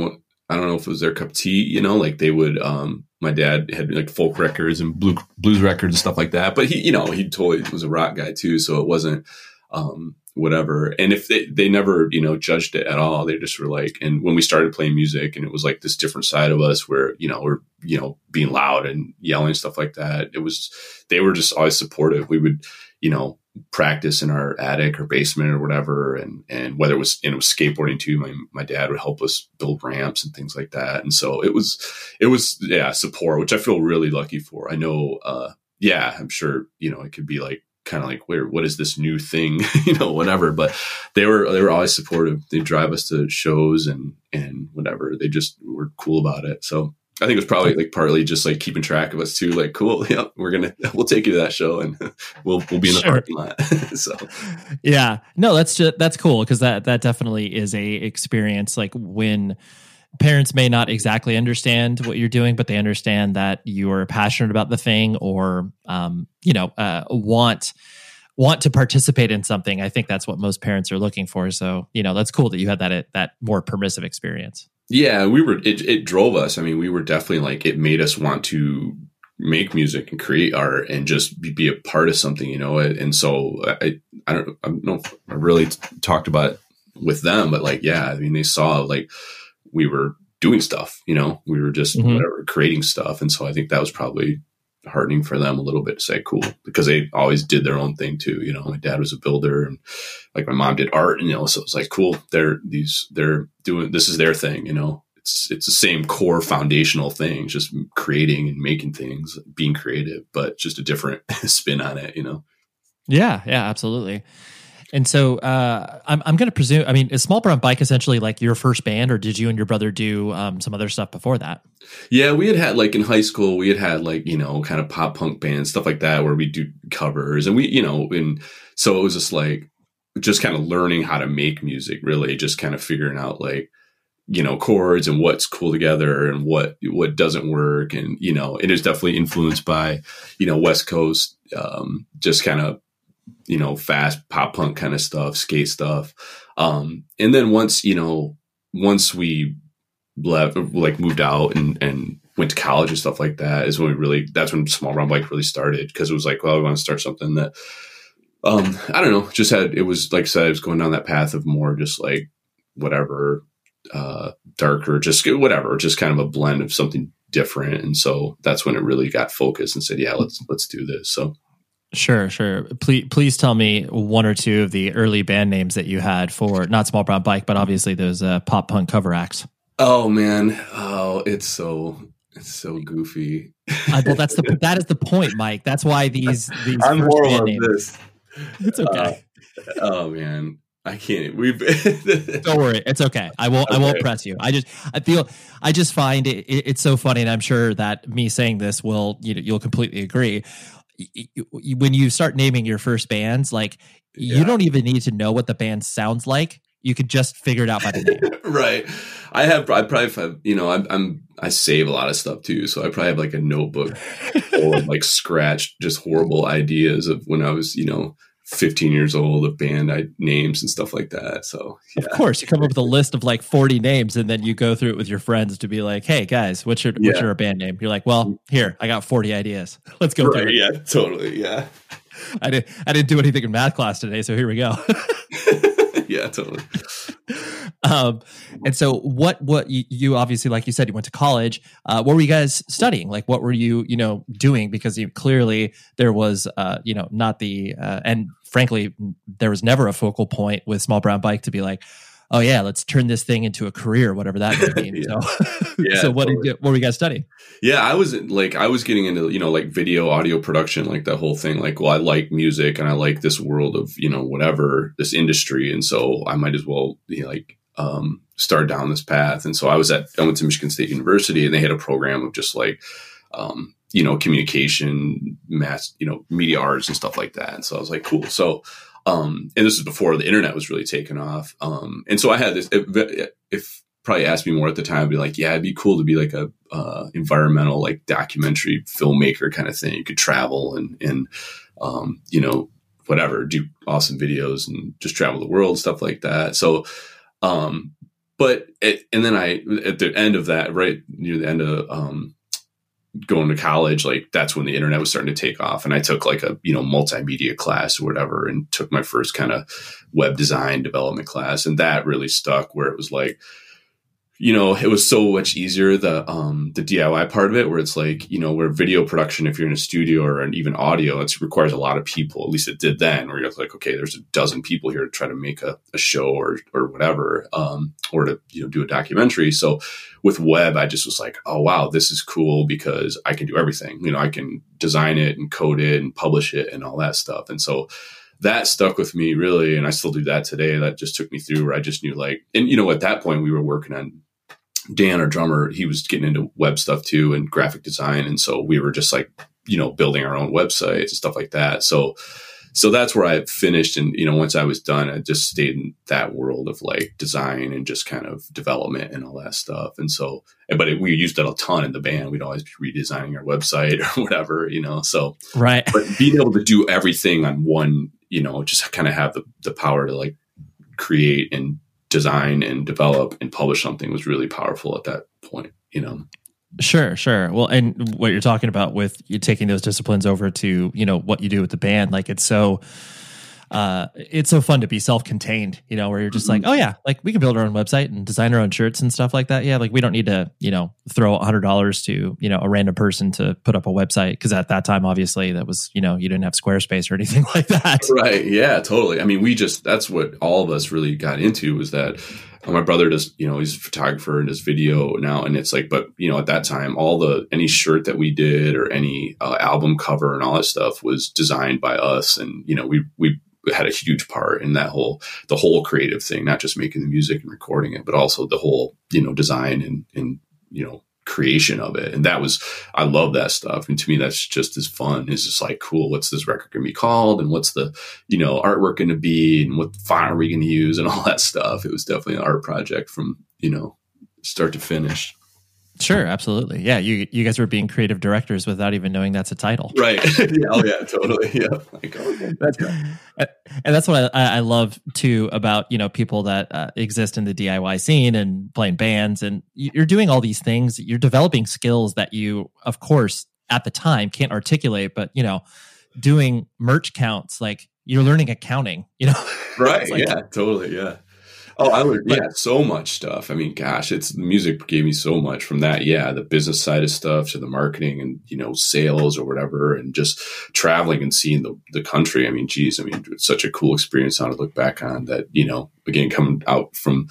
I don't know if it was their cup of tea, you know, like they would um my dad had like folk records and blue, blues records and stuff like that. But he, you know, he totally was a rock guy too, so it wasn't um whatever. And if they, they never, you know, judged it at all, they just were like, and when we started playing music and it was like this different side of us where, you know, we're, you know, being loud and yelling stuff like that, it was, they were just always supportive. We would, you know, practice in our attic or basement or whatever. And, and whether it was, and it was skateboarding too, my, my dad would help us build ramps and things like that. And so it was, it was, yeah, support, which I feel really lucky for. I know, uh, yeah, I'm sure, you know, it could be like kind of like where what is this new thing (laughs) you know whatever but they were they were always supportive they drive us to shows and and whatever they just were cool about it so I think it was probably like partly just like keeping track of us too. Like, cool, (laughs) yeah, we're gonna (laughs) we'll take you to that show and we'll we'll be in the sure. parking lot. so, yeah, no, that's just that's cool because that that definitely is a experience. Like when parents may not exactly understand what you're doing, but they understand that you are passionate about the thing or um, you know uh, want want to participate in something. I think that's what most parents are looking for. So you know that's cool that you had that that more permissive experience. Yeah, we were. It, it drove us. I mean, we were definitely like it made us want to make music and create art and just be, be a part of something, you know. And so I, I don't, I don't know I really talked about it with them, but like, yeah, I mean, they saw like we were doing stuff, you know, we were just mm-hmm. whatever, creating stuff, and so I think that was probably heartening for them a little bit to say cool because they always did their own thing too. You know my dad was a builder and like my mom did art and you know so it's like cool they're these they're doing this is their thing you know. It's it's the same core foundational thing just creating and making things being creative but just a different (laughs) spin on it you know. Yeah yeah absolutely and so uh, I'm, I'm going to presume, I mean, is Small Brown Bike essentially like your first band, or did you and your brother do um, some other stuff before that? Yeah, we had had like in high school, we had had like, you know, kind of pop punk bands, stuff like that, where we do covers. And we, you know, and so it was just like, just kind of learning how to make music, really, just kind of figuring out like, you know chords and what's cool together and what what doesn't work and you know it is definitely influenced by you know west coast um, just kind of you know, fast pop punk kind of stuff, skate stuff. Um, and then once, you know, once we left, like moved out and, and went to college and stuff like that is when we really, that's when Small Brown Bike really started. Cause it was like, well, I want to start something that, um, I don't know, just had, it was like I said, it was going down that path of more just like whatever, uh, darker, just whatever, just kind of a blend of something different. And so that's when it really got focused and said, yeah, let's, let's do this. So, Sure, sure. Please, please tell me one or two of the early band names that you had for not Small Brown Bike, but obviously those uh, pop punk cover acts. Oh man, oh it's so it's so goofy. uh, well, that's the that is the point, Mike. That's why these these. I'm horrible at this. It's okay. Uh, oh man, I can't. We've (laughs) don't worry. It's okay. I won't. Okay. I won't press you. I just. I feel. I just find it, it, It's so funny, and I'm sure that me saying this will. You know, you'll completely agree when you start naming your first bands, like yeah. you don't even need to know what the band sounds like. You could just figure it out by the name. (laughs) right. I have. I probably have. You know, I'm, I'm. I save a lot of stuff too, so I probably have like a notebook full of like (laughs) scratched, just horrible ideas of when I was, you know, 15 years old of band names and stuff like that. So, yeah. of course, you come up with a list of like 40 names and then you go through it with your friends to be like, hey, guys, what's your, yeah. what's your band name? You're like, well, mm. here, I got 40 ideas. (laughs) Let's go right, through it. Yeah, totally. Yeah. (laughs) I, did, I didn't do anything in math class today. So here we go. (laughs) yeah, totally. Um, and so what, what you, you, obviously, like you said, you went to college. Uh, what were you guys studying? Like, what were you, you know, doing? Because you clearly there was, uh, you know, not the, uh, and frankly, there was never a focal point with Small Brown Bike to be like, oh yeah, let's turn this thing into a career, whatever that may mean. (laughs) yeah. So, (laughs) yeah, so what totally. did you, what were you guys studying? Yeah, I was like, I was getting into you know like video, audio production, like that whole thing. Like, well, I like music and I like this world of you know whatever this industry, and so I might as well be like um, start down this path. And so I was at I went to Michigan State University, and they had a program of just like um, you know, communication, mass, you know, media arts and stuff like that. And so I was like, cool. So, um, and this is before the internet was really taken off. Um, and so I had this, if, if probably asked me more at the time, I'd be like, yeah, it'd be cool to be like a, uh, environmental, like documentary filmmaker kind of thing. You could travel and, and, um, you know, whatever, do awesome videos and just travel the world, stuff like that. So, um, but it, and then I, at the end of that, right near the end of, um, going to college, like that's when the internet was starting to take off. And I took like a, you know, multimedia class or whatever and took my first kind of web design development class. And that really stuck where it was like, you know, it was so much easier the um the DIY part of it, where it's like, you know, where video production, if you're in a studio or an even audio, it requires a lot of people. At least it did then, where you're like, okay, there's a dozen people here to try to make a, a show or or whatever, um, or to you know do a documentary. So with web, I just was like, oh wow, this is cool because I can do everything. You know, I can design it and code it and publish it and all that stuff. And so that stuck with me really, and I still do that today. That just took me through where I just knew like, and you know, at that point we were working on Dan, our drummer, he was getting into web stuff too and graphic design. And so we were just like, you know, building our own websites and stuff like that. So, so that's where I finished. And, you know, once I was done, I just stayed in that world of like design and just kind of development and all that stuff. And so, but it, we used that a ton in the band. We'd always be redesigning our website (laughs) or whatever, you know, so, right. But being able to do everything on one, you know, just kind of have the, the power to like create and design and develop and publish something was really powerful at that point, you know. Sure, sure. Well, and what you're talking about with you taking those disciplines over to, you know, what you do with the band, like it's so uh, it's so fun to be self-contained, you know, where you're just mm-hmm. like, oh yeah, like we can build our own website and design our own shirts and stuff like that. Yeah, like we don't need to, you know, throw a hundred dollars to, you know, a random person to put up a website because at that time, obviously, that was, you know, you didn't have Squarespace or (laughs) anything like that. Right? Yeah, totally. I mean, we just that's what all of us really got into was that my brother does, you know, he's a photographer and does video now, and it's like, but you know, at that time, all the any shirt that we did or any uh, album cover and all that stuff was designed by us, and you know, we we had a huge part in that whole the whole creative thing, not just making the music and recording it, but also the whole you know design and and you know creation of it. And that was I love that stuff. And to me, that's just as fun. It's just like cool. What's this record gonna be called? And what's the you know artwork gonna be? And what font are we gonna use? And all that stuff. It was definitely an art project from you know start to finish. Sure, absolutely. Yeah, you you guys were being creative directors without even knowing that's a title. Right. (laughs) yeah, oh yeah, totally. Yeah. Like, oh, that's. And that's what I, I, love too about you know people that uh, exist in the DIY scene and playing bands, and you're doing all these things. You're developing skills that you, of course, at the time can't articulate, but you know, doing merch counts like you're learning accounting. You know, (laughs) right? like, yeah, totally. Yeah. Oh, I learned yeah, so much stuff. I mean, gosh, it's music gave me so much from that. Yeah, the business side of stuff to the marketing and you know sales or whatever, and just traveling and seeing the the country. I mean, geez, I mean, it's such a cool experience now to look back on. That you know, again, coming out from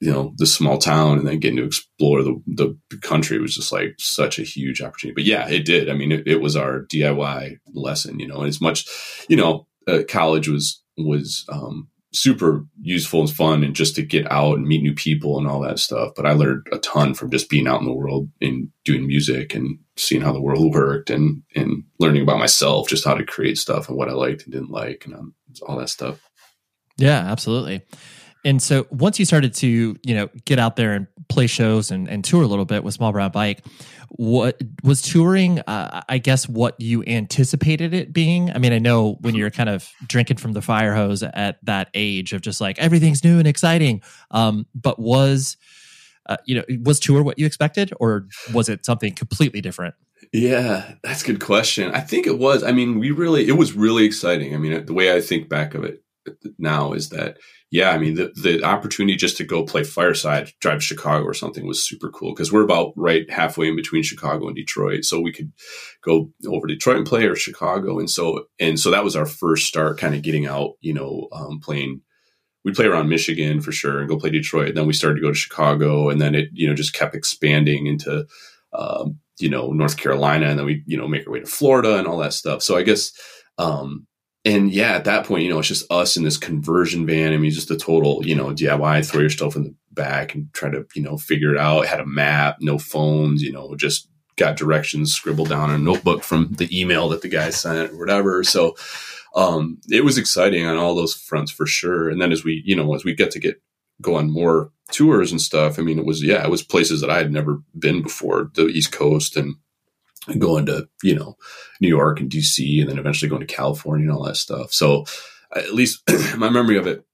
you know the small town and then getting to explore the the country was just like such a huge opportunity. But yeah, it did. I mean, it, it was our DIY lesson. You know, and as much, you know, uh, college was was um, super useful and fun and just to get out and meet new people and all that stuff. But I learned a ton from just being out in the world and doing music and seeing how the world worked and, and learning about myself, just how to create stuff and what I liked and didn't like and um, all that stuff. Yeah, absolutely. And so once you started to, you know, get out there and play shows and, and tour a little bit with Small Brown Bike, what was touring, uh, I guess, what you anticipated it being? I mean, I know when you're kind of drinking from the fire hose at that age of just like everything's new and exciting, um, but was, uh, you know, was tour what you expected or was it something completely different? Yeah, that's a good question. I think it was. I mean, we really, it was really exciting. I mean, the way I think back of it now is that yeah, I mean, the, the opportunity just to go play Fireside, drive Chicago or something was super cool because we're about right halfway in between Chicago and Detroit. So we could go over Detroit and play or Chicago. And so, and so that was our first start kind of getting out, you know, um, playing. We'd play around Michigan for sure and go play Detroit. and Then we started to go to Chicago and then it, you know, just kept expanding into, um, you know, North Carolina. And then we, you know, make our way to Florida and all that stuff. So I guess, um, and yeah, at that point, you know, it's just us in this conversion van. I mean, just a total, you know, DIY, throw your stuff in the back and try to, you know, figure it out. Had a map, no phones, you know, just got directions scribbled down in a notebook from the email that the guy sent or whatever. So um, it was exciting on all those fronts for sure. And then as we, you know, as we get to get go on more tours and stuff, I mean, it was yeah, it was places that I had never been before, the East Coast and going to you know New York and DC, and then eventually going to California and all that stuff. So at least (clears throat) my memory of it,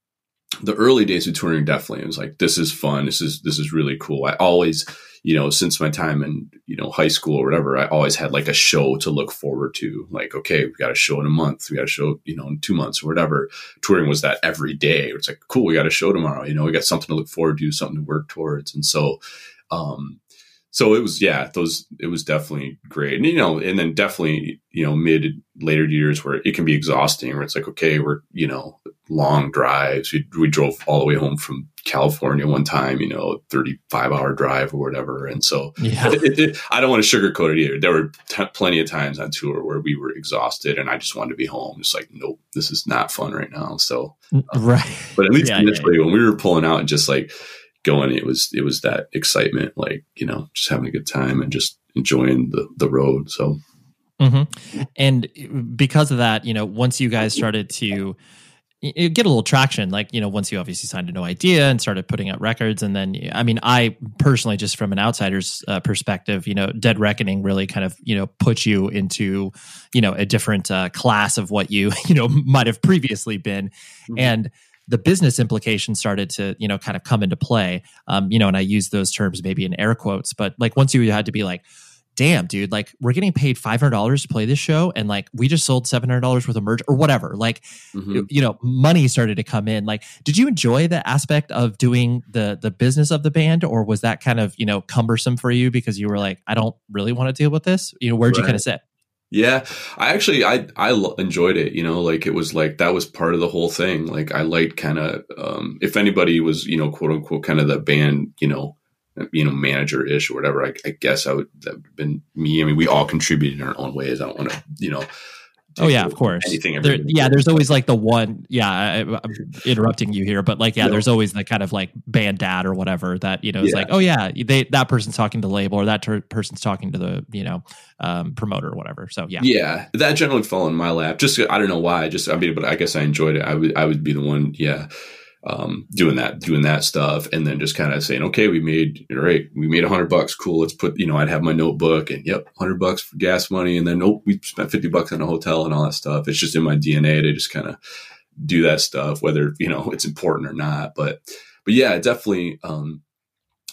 the early days of touring definitely it was like this is fun. This is this is really cool. I always you know since my time in you know high school or whatever, I always had like a show to look forward to. Like okay, we got a show in a month. We got a show you know in two months or whatever. Touring was that every day. It's like cool. We got a show tomorrow. You know, we got something to look forward to, something to work towards, and so. Um, so it was yeah those it was definitely great. And you know and then definitely you know mid later years where it can be exhausting where it's like okay we're you know long drives. We, we drove all the way home from california one time you know 35 hour drive or whatever. And so yeah. (laughs) it, it, i don't want to sugarcoat it either. There were t- plenty of times on tour where we were exhausted and i just wanted to be home. It's like nope this is not fun right now. So um, right. but at least yeah, initially yeah. when we were pulling out and just like going, it was it was that excitement, like you know, just having a good time and just enjoying the the road. So, mm-hmm. and because of that, you know, once you guys started to get a little traction like you know once you obviously signed a No Idea and started putting out records and then i mean i personally just from an outsider's uh, perspective you know Dead Reckoning really kind of you know put you into you know a different uh, class of what you (laughs) you know might have previously been mm-hmm. and the business implications started to you know kind of come into play um you know and i use those terms maybe in air quotes but like once you had to be like damn, dude, like we're getting paid $500 to play this show and like we just sold $700 worth of merch or whatever. Like, mm-hmm. you know, money started to come in. Like, did you enjoy the aspect of doing the, the business of the band or was that kind of, you know, cumbersome for you because you were like, I don't really want to deal with this? You know, where'd right. you kind of sit? Yeah, I actually I I enjoyed it. You know, like it was like that was part of the whole thing. Like I liked kind of um, if anybody was you know quote unquote kind of the band you know you know, manager ish or whatever. I, I, guess I would that would have been me. I mean, we all contributed in our own ways. I don't want to, you know. Oh yeah, of course. Anything. There, yeah, there's always like the one. Yeah, I, am interrupting you here, but like, yeah, no. there's always the kind of like band dad or whatever that you know is yeah. like, oh yeah, they that person's talking to the label or that ter- person's talking to the you know um, promoter or whatever. So yeah, yeah, that generally fell in my lap. Just I don't know why. Just I mean, but I guess I enjoyed it. I would I would be the one. Yeah um, doing that, doing that stuff, and then just kind of saying, okay, we made, all right, we made a hundred bucks. Cool. Let's put, you know, I'd have my notebook and yep, hundred bucks for gas money. And then, nope, we spent 50 bucks on a hotel and all that stuff. It's just in my DNA to just kind of do that stuff, whether, you know, it's important or not. But, but yeah, definitely. Um,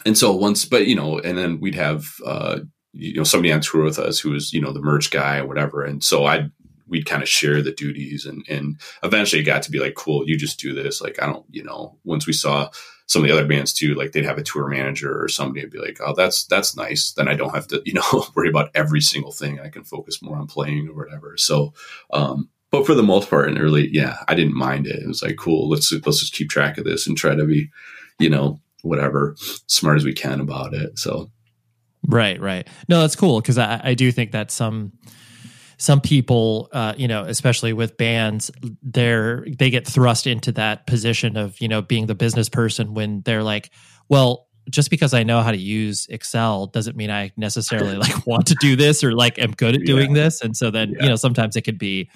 and so once, but, you know, and then we'd have, uh, you know, somebody on tour with us who was, you know, the merch guy or whatever. And so I'd, we'd kind of share the duties and and eventually it got to be like cool you just do this. Like i don't you know once we saw some of the other bands too like they'd have a tour manager or somebody would be like oh that's that's nice. Then i don't have to (laughs) you know worry about every single thing. I can focus more on playing or whatever. So um but for the most part in early yeah i didn't mind it. It was like cool let's let's just keep track of this and try to be you know whatever smart as we can about it. So right right. No that's cool because I, I do think that some some people, uh, you know, especially with bands, they're they get thrust into that position of you know being the business person when they're like, well, just because I know how to use Excel doesn't mean I necessarily like (laughs) want to do this or like am good at doing yeah. this. And so then yeah. you know sometimes it could be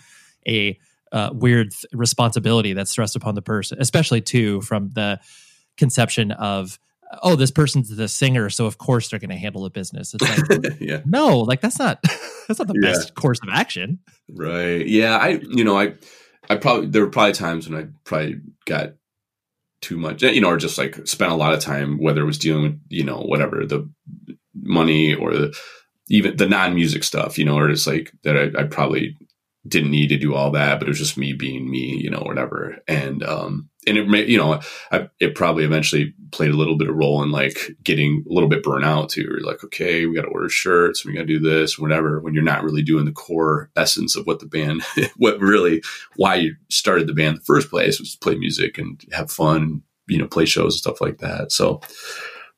a uh, weird th- responsibility that's thrust upon the person, especially too from the conception of oh, this person's the singer, so of course they're going to handle the business. It's like, (laughs) yeah. no, like that's not (laughs) that's not the yeah. best course of action. Right. Yeah. I, you know, I, I probably there were probably times when I probably got too much, you know, or just like spent a lot of time, whether it was dealing with, you know, whatever the money or the even the non music stuff, you know, or it's like that I, I probably didn't need to do all that, but it was just me being me, you know, whatever. And um, and it may, you know, I, it probably eventually played a little bit of role in like getting a little bit burnt out too. You're like, okay, we got to order shirts, we got to do this, whatever. When you're not really doing the core essence of what the band, (laughs) what really why you started the band in the first place was to play music and have fun, you know, play shows and stuff like that. So,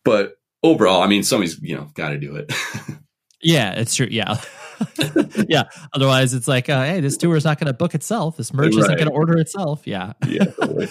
but overall, I mean, somebody's you know got to do it. (laughs) yeah, it's true. Yeah. (laughs) yeah. Otherwise, it's like, uh, hey, this tour is not going to book itself. This merch right. isn't going to order itself. Yeah. Yeah. (laughs)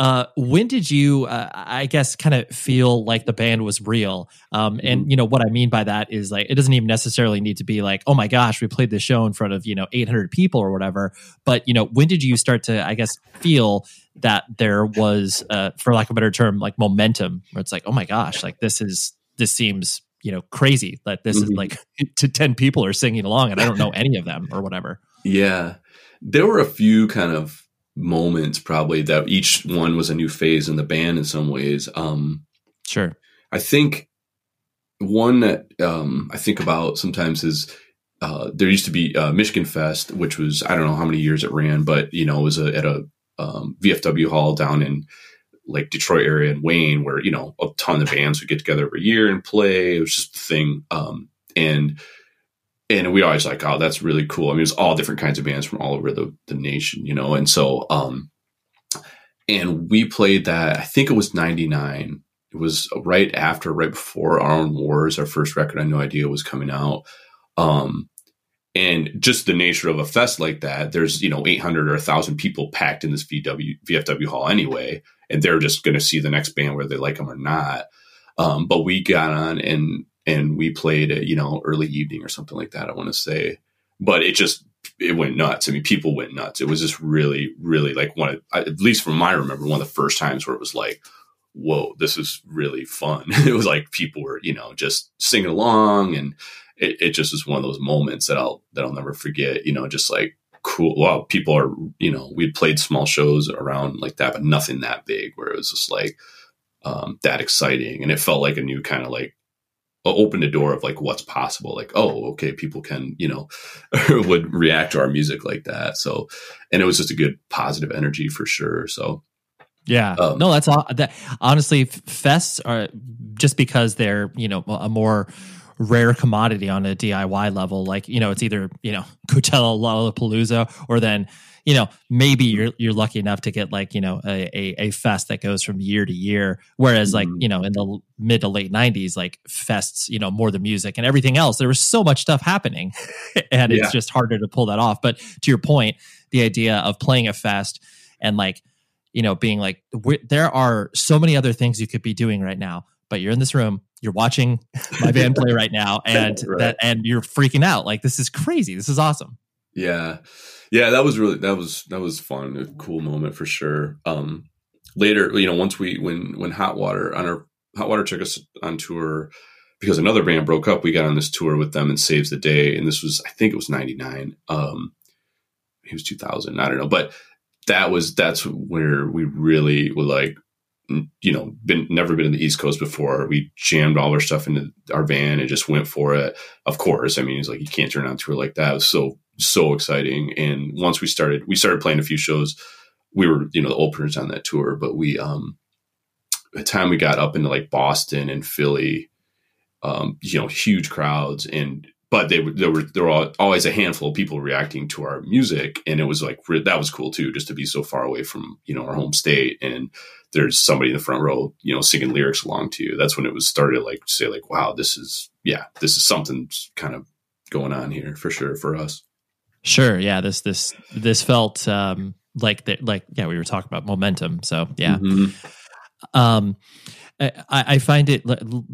Uh, when did you, uh, I guess, kind of feel like the band was real? Um, and mm-hmm. you know what I mean by that is like it doesn't even necessarily need to be like, oh my gosh, we played this show in front of you know 800 people or whatever. But you know, when did you start to, I guess, feel that there was, uh, for lack of a better term, like momentum, where it's like, oh my gosh, like this is this seems you know crazy that this mm-hmm. is like (laughs) to 10 people are singing along and i don't know (laughs) any of them or whatever. Yeah. There were a few kind of moments probably that each one was a new phase in the band in some ways. Um sure. I think one that um i think about sometimes is uh, there used to be uh, Michigan Fest, which was I don't know how many years it ran, but you know it was a, at a um, VFW hall down in like Detroit area and Wayne, where you know a ton of bands would get together every year and play. It was just a thing, um, and and we always like, oh, that's really cool. I mean, it's all different kinds of bands from all over the the nation, you know. And so, um, and we played that. I think it was '99. It was right after, right before Our Own Wars, our first record. I had no idea was coming out. Um, and just the nature of a fest like that, there's, you know, 800 or 1,000 people packed in this VW, VFW hall anyway, and they're just going to see the next band whether they like them or not. Um, but we got on and, and we played you know, early evening or something like that, I want to say. But it just, it went nuts. I mean, people went nuts. It was just really, really like one of, at least from my remember, one of the first times where it was like, whoa, this is really fun. (laughs) it was like people were, you know, just singing along and, it, it just was one of those moments that I'll that I'll never forget. You know, just like cool. Well, people are you know we played small shows around like that, but nothing that big where it was just like um, that exciting, and it felt like a new kind of like opened a door of like what's possible. Like oh, okay, people can you know (laughs) would react to our music like that. So, and it was just a good positive energy for sure. So. Yeah, um, no, that's all that. Honestly, fests are just because they're you know a more rare commodity on a DIY level. Like, you know, it's either, you know, (laughs) Coachella, Lollapalooza, or then, you know, maybe you're you're lucky enough to get like, you know, a, a, a fest that goes from year to year. Whereas like, mm-hmm. you know, in the mid to late nineties, like fests, you know, more the music and everything else, there was so much stuff happening. (laughs) and yeah. it's just harder to pull that off. But to your point, the idea of playing a fest and like, you know, being like, there are so many other things you could be doing right now, but you're in this room you're watching my (laughs) band play right now and (laughs) right. that and you're freaking out. Like this is crazy. This is awesome. Yeah. Yeah that was really that was that was fun. A cool moment for sure. Um later you know once we when when hot water on our hot water took us on tour because another band broke up we got on this tour with them and Saves the Day and this was i think it was 99 um it was 2000 i don't know. But that was that's where we really were like you know, been never been in the East Coast before. We jammed all our stuff into our van and just went for it. Of course, I mean, it's like you can't turn on tour like that. It was so so exciting. And once we started, we started playing a few shows. We were, you know, the openers on that tour, but we, um, the time we got up into like Boston and Philly, um, you know, huge crowds and but they there were there were always a handful of people reacting to our music, and it was like that was cool too, just to be so far away from you know our home state, and there's somebody in the front row, you know, singing lyrics along to you. That's when it was started, like say, like wow, this is yeah, this is something kind of going on here for sure for us. Sure, yeah this this this felt um, like that, like yeah, we were talking about momentum, so yeah. Mm-hmm. Um, I, I, find it.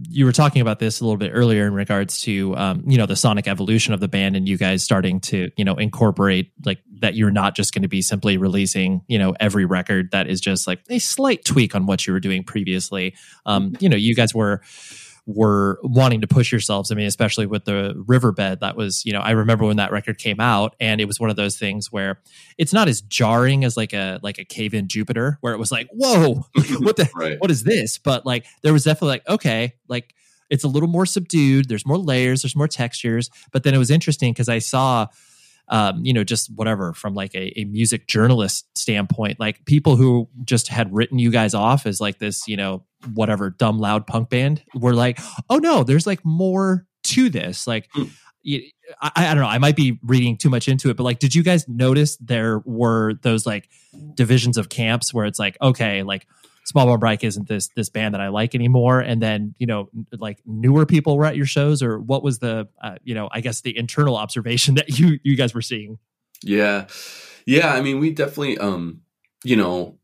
You were talking about this a little bit earlier in regards to, um, you know, the sonic evolution of the band, and you guys starting to, you know, incorporate like that. You're not just going to be simply releasing, you know, every record that is just like a slight tweak on what you were doing previously. Um, you know, you guys were were wanting to push yourselves. I mean, especially with the riverbed, that was, you know, I remember when that record came out and it was one of those things where it's not as jarring as like a like a Cave In Jupiter, where it was like, whoa, (laughs) what the (laughs) right. what is this? But like there was definitely like, okay, like it's a little more subdued, there's more layers, there's more textures. But then it was interesting because I saw um, you know, just whatever from like a, a, music journalist standpoint, like people who just had written you guys off as like this, you know, whatever dumb loud punk band were like, oh no, there's like more to this. Like, mm. I, I don't know. I might be reading too much into it, but like, did you guys notice there were those like divisions of camps where it's like, okay, like Small Brown Bike isn't this this band that I like anymore. And then you know, like newer people were at your shows, or what was the uh, you know, I guess the internal observation (laughs) that you you guys were seeing? Yeah, yeah. I mean, we definitely, um, you know,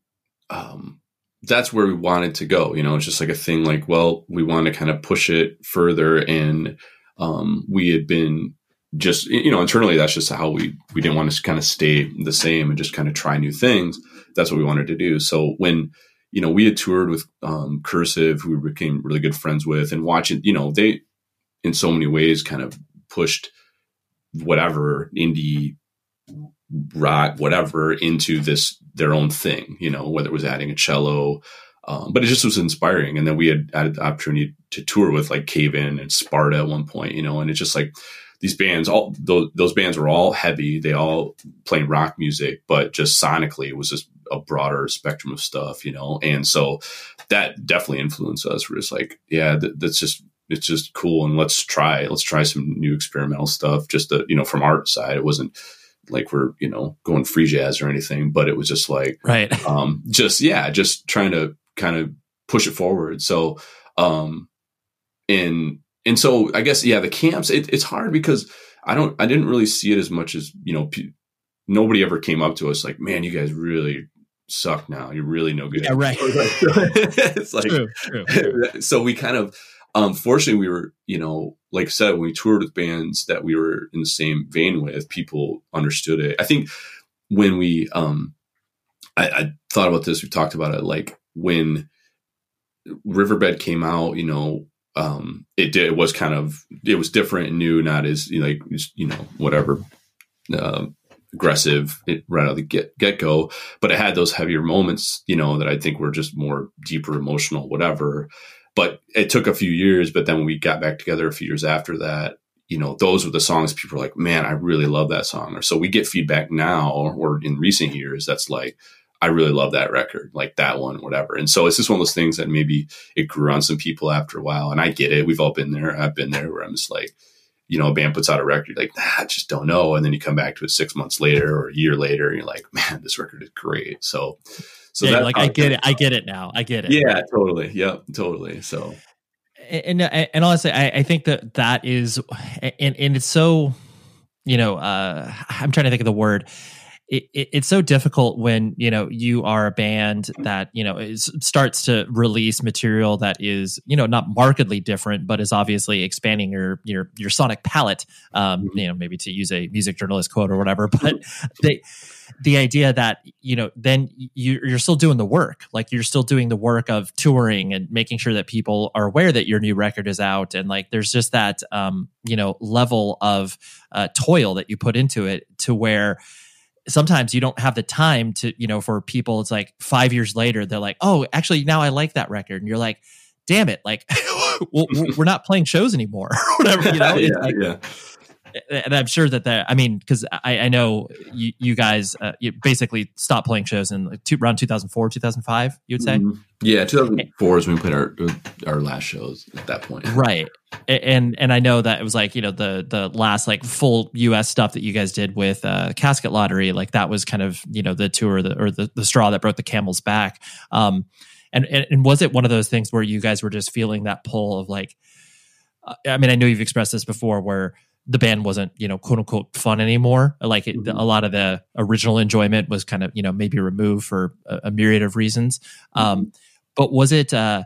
um, that's where we wanted to go. You know, it's just like a thing. Like, well, we want to kind of push it further, and um, we had been just you know internally that's just how we we didn't want to kind of stay the same and just kind of try new things that's what we wanted to do so when you know, we had toured with um, Cursive, who we became really good friends with, and watching, you know, they in so many ways kind of pushed whatever indie rock, whatever, into this their own thing. You know, whether it was adding a cello, um, but it just was inspiring. And then we had had the opportunity to tour with like Cave In and Sparta at one point, you know, and it's just like these bands, all those, those bands were all heavy. They all playing rock music, but just sonically, it was just a broader spectrum of stuff, you know. And so that definitely influenced us. We're just like, yeah, th- that's just it's just cool, and let's try let's try some new experimental stuff. Just to, you know, from our side, it wasn't like we're you know going free jazz or anything, but it was just like right, (laughs) um, just yeah, just trying to kind of push it forward. So, um, and and so I guess yeah, the camps it, it's hard because I don't, I didn't really see it as much as, you know, p- nobody ever came up to us like, man, you guys really suck now. You're really no good. Yeah, right. (laughs) (laughs) it's like, True, true. (laughs) so we kind of, um, fortunately we were, you know, like I said, when we toured with bands that we were in the same vein with, people understood it. I think when we, um, I, I thought about this, we talked about it, like when Riverbed came out, you know, um, it did, it was kind of, it was different and new, not as, you know, like, you know, whatever, uh, aggressive it, right out of the get get go, but it had those heavier moments, you know, that I think were just more deeper, emotional, whatever. But it took a few years. But then when we got back together a few years after that, you know, those were the songs people were like, man, I really love that song. Or so we get feedback now, or in recent years, that's like, I really love that record, like that one, whatever. And so it's just one of those things that maybe it grew on some people after a while. And I get it. We've all been there. I've been there where I'm just like, you know, a band puts out a record, like, nah, I just don't know. And then you come back to it six months later or a year later, and you're like, (laughs) man, this record is great. So, so yeah, that like I get it. I get it now. I get it. Yeah, totally. Yep, totally. So, and and, and honestly, I, I think that that is, and and it's so, you know, uh, I'm trying to think of the word it, it, it's so difficult when you know you are a band that you know is, starts to release material that is you know not markedly different, but is obviously expanding your your your sonic palette. Um, mm-hmm. You know, maybe to use a music journalist quote or whatever, but they the idea that you know then you're still doing the work like you're still doing the work of touring and making sure that people are aware that your new record is out and like there's just that um you know level of uh, toil that you put into it to where sometimes you don't have the time to you know for people it's like five years later they're like oh actually now i like that record. And you're like damn it like (laughs) we're not playing shows anymore (laughs) or whatever you know? (laughs) Yeah, like, yeah and I'm sure that that I mean because I, I know you, you guys uh, you basically stopped playing shows in like two, around 2004 2005 you would say mm-hmm. yeah 2004 is when we played our our last shows at that point right and and I know that it was like you know the the last like full U.S. stuff that you guys did with uh, Casket Lottery like that was kind of you know the tour the, or the the straw that broke the camel's back um and, and and was it one of those things where you guys were just feeling that pull of like uh, I mean I know you've expressed this before where the band wasn't you know quote unquote fun anymore like it, mm-hmm. a lot of the original enjoyment was kind of you know maybe removed for a, a myriad of reasons um, mm-hmm. but was it uh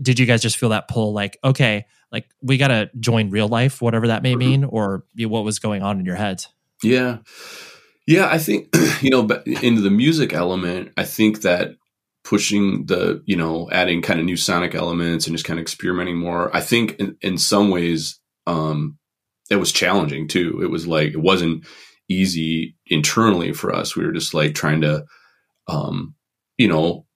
did you guys just feel that pull like okay like we got to join real life whatever that may mm-hmm. mean or what was going on in your heads yeah yeah i think (clears throat) you know into the music element i think that pushing the you know adding kind of new sonic elements and just kind of experimenting more i think in, in some ways um it was challenging too. It was like it wasn't easy internally for us. We were just like trying to, um, you know,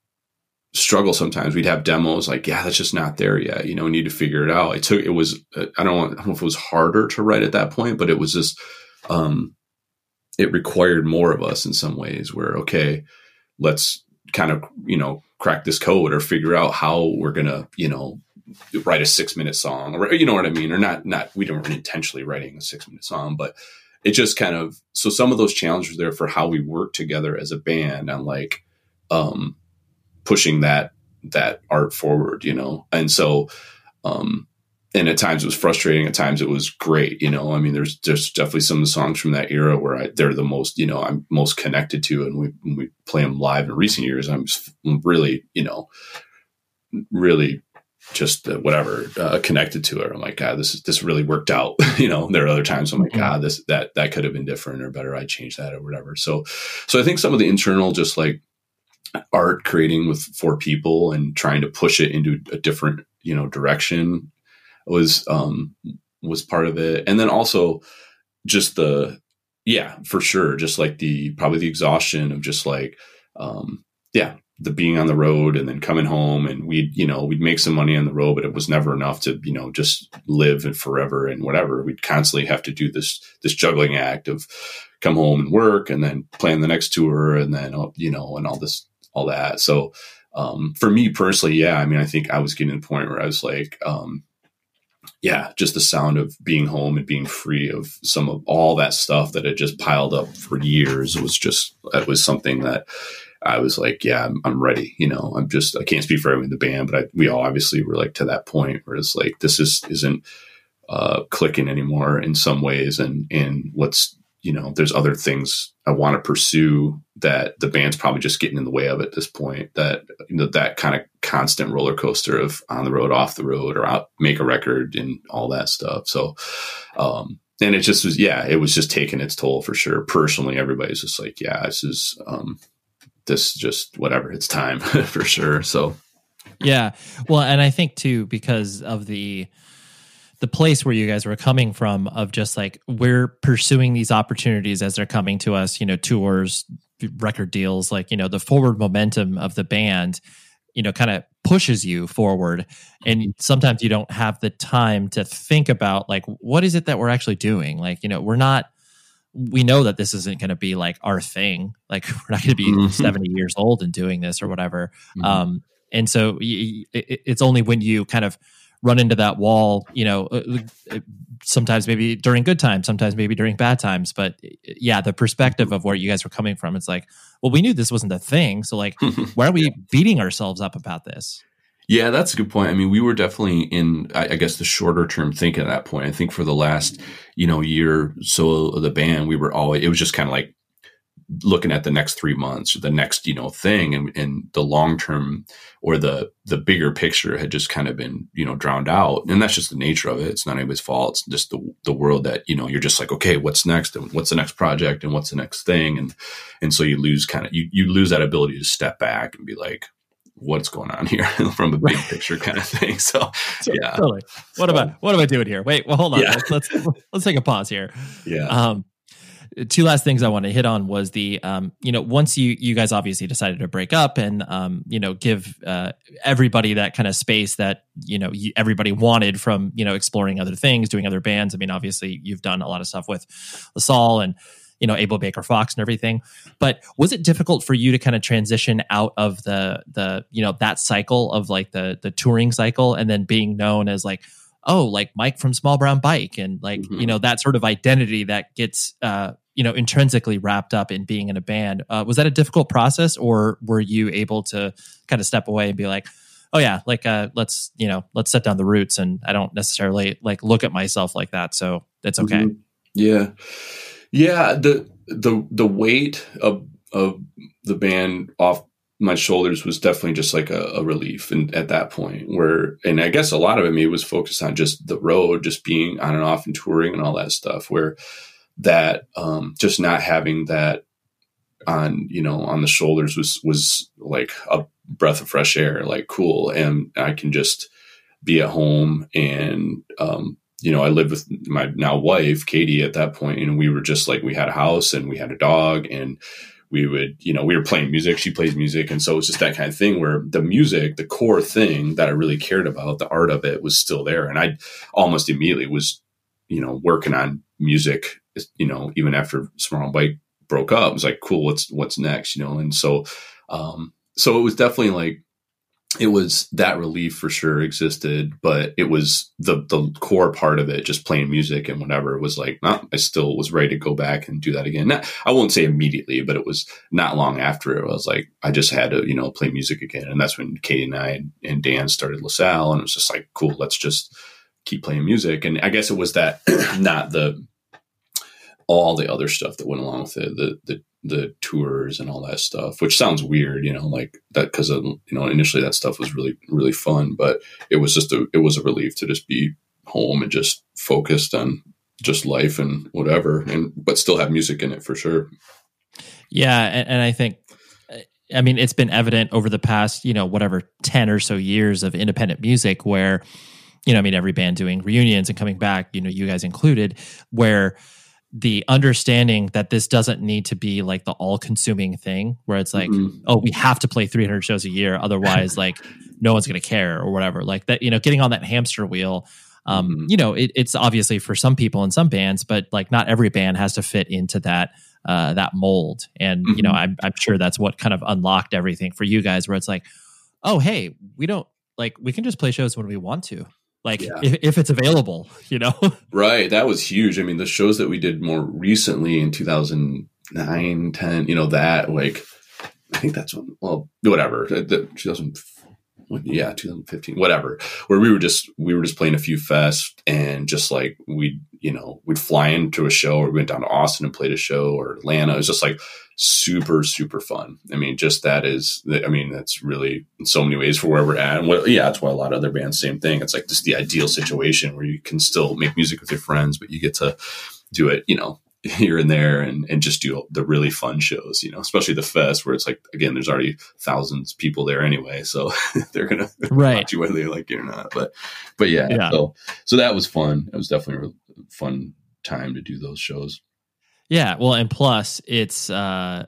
struggle sometimes. We'd have demos like, yeah, that's just not there yet. You know, we need to figure it out. It took. It was. Uh, I don't, want, I don't know if it was harder to write at that point, but it was just. Um, it required more of us in some ways. Where okay, let's kind of you know crack this code or figure out how we're gonna you know write a six minute song or you know what I mean? Or not not we don't intentionally writing a six minute song but it just kind of so some of those challenges there for how we work together as a band and like um pushing that that art forward you know? And so um and at times it was frustrating at times it was great you know? I mean there's there's definitely some songs from that era where I, they're the most you know i'm most connected to and we, when we play them live in recent years i'm really you know really just uh, whatever uh, connected to it. I'm like, God, this is, this really worked out. (laughs) you know, there are other times I'm like, mm-hmm. God, this that that could have been different or better. I changed that or whatever. So, so I think some of the internal, just like art creating with four people and trying to push it into a different you know direction was um was part of it, and then also just the yeah for sure, just like the probably the exhaustion of just like um yeah the being on the road and then coming home and we'd you know we'd make some money on the road but it was never enough to you know just live and forever and whatever. We'd constantly have to do this this juggling act of come home and work and then plan the next tour and then uh, you know and all this all that. So um, for me personally yeah i mean i think i was getting to the point where i was like um, yeah just the sound of being home and being free of some of all that stuff that had just piled up for years was just it was something that I was like, yeah, I'm, I'm, ready. You know, I'm just, I can't speak for everyone in the band, but I, we all obviously were like to that point where it's like, this is, isn't, uh, clicking anymore in some ways, and and what's you know, there's other things I want to pursue that the band's probably just getting in the way of at this point. That you know, that kind of constant roller coaster of on the road, off the road, or out make a record and all that stuff. So, um, and it just was, yeah, it was just taking its toll for sure. Personally, everybody's just like, yeah, this is, um, this just whatever, it's time (laughs) for sure. So, yeah, well, and I think too because of the the place where you guys were coming from of just like we're pursuing these opportunities as they're coming to us you know tours record deals like you know the forward momentum of the band you know kind of pushes you forward and mm-hmm. sometimes you don't have the time to think about like what is it that we're actually doing like you know we're not we know that this isn't going to be like our thing like (laughs) we're not going to be mm-hmm. 70 years old and doing this or whatever mm-hmm. um and so it's only when you kind of run into that wall, you know, uh, uh, sometimes maybe during good times, sometimes maybe during bad times. But yeah, the perspective of where you guys were coming from, it's like, well, we knew this wasn't a thing. So, like, (laughs) why are we beating ourselves up about this? Yeah, that's a good point. I mean, we were definitely in, I, guess, the shorter term thinking at that point. I think for the last, you know, year so of the band, we were always, it was just kind of like looking at the next three months or the next you know thing and, and the long term or the the bigger picture had just kind of been you know drowned out. And that's just the nature of it. It's not anybody's fault. It's just the the world that you know you're just like okay what's next? And what's the next project? And what's the next thing? And and so you lose kind of you, you lose that ability to step back and be like what's going on here (laughs) from a big picture kind of thing. (laughs) So, yeah. Totally. What so, I, what am I doing here? Wait, well, hold on. Yeah. Let's, let's, (laughs) let's take a pause here. Yeah. Um, two last things I want to hit on was the um, you know once you you guys obviously decided to break up and um, you know give uh, everybody that kind of space that you know you, everybody wanted from you know exploring other things, doing other bands. I mean, obviously you've done a lot of stuff with LaSalle and you know Abel Baker Fox and everything. But was it difficult for you to kind of transition out of the the you know that cycle of like the the touring cycle and then being known as like oh like mike from small brown bike and like mm-hmm. you know that sort of identity that gets uh you know intrinsically wrapped up in being in a band uh, was that a difficult process or were you able to kind of step away and be like oh yeah like uh let's you know let's set down the roots and i don't necessarily like look at myself like that so it's okay mm-hmm. yeah yeah the the the weight of of the band off my shoulders was definitely just like a, a relief and at that point where and i guess a lot of it maybe was focused on just the road just being on and off and touring and all that stuff where that um, just not having that on you know on the shoulders was was like a breath of fresh air like cool. And i can just be at home and um, you know i lived with my now wife katie at that point and we were just like we had a house and we had a dog and we would you know we were playing music she plays music. And so it was just that kind of thing where the music the core thing that i really cared about the art of it was still there. And i almost immediately was you know working on music you know, even after Small Bike broke up, it was like, cool, what's what's next, you know? And so, um, so it was definitely like it was that relief for sure existed, but it was the the core part of it, just playing music and whatever. was like, no, I still was ready to go back and do that again. Not, I won't say immediately, but it was not long after. It was like I just had to, you know, play music again, and that's when Katie and I and, and Dan started LaSalle, and it was just like, cool, let's just keep playing music. And I guess it was that (clears throat) not the all the other stuff that went along with it, the the the tours and all that stuff, which sounds weird, you know, like that because uh, you know initially that stuff was really really fun, but it was just a it was a relief to just be home and just focused on just life and whatever, and but still have music in it for sure. Yeah, and, and I think I mean, it's been evident over the past, you know, whatever 10 or so years of independent music where, you know, I mean, every band doing reunions and coming back, you know, you guys included, where the understanding that this doesn't need to be like the all consuming thing where it's like mm-hmm. oh we have to play 300 shows a year otherwise (laughs) like no one's going to care or whatever like that you know getting on that hamster wheel um mm-hmm. you know it, it's obviously for some people in some bands but like not every band has to fit into that uh that mold and mm-hmm. you know mm-hmm. I'm, I'm sure that's what kind of unlocked everything for you guys where it's like oh hey we don't like we can just play shows when we want to like yeah. if, if it's available you know? (laughs) Right. That was huge. I mean the shows that we did more recently in 2009 10 you know that like i think that's when well whatever. Uh, the 2000 yeah 2015 whatever where we were just we were just playing a few fests and just like we you know we'd fly into a show or we went down to austin and played a show or atlanta. It was just like super super fun i mean just that is i mean that's really in so many ways for where we're at and what, yeah that's why a lot of other bands same thing it's like just the ideal situation where you can still make music with your friends but you get to do it you know (laughs) here and there and, and just do the really fun shows, you know, especially the fest where it's like, again, there's already thousands of people there anyway. So (laughs) they're going (laughs) to right. watch you whether they like it or not. But, but yeah, yeah, so, so that was fun. It was definitely a fun time to do those shows. Yeah. Well, and plus it's, uh,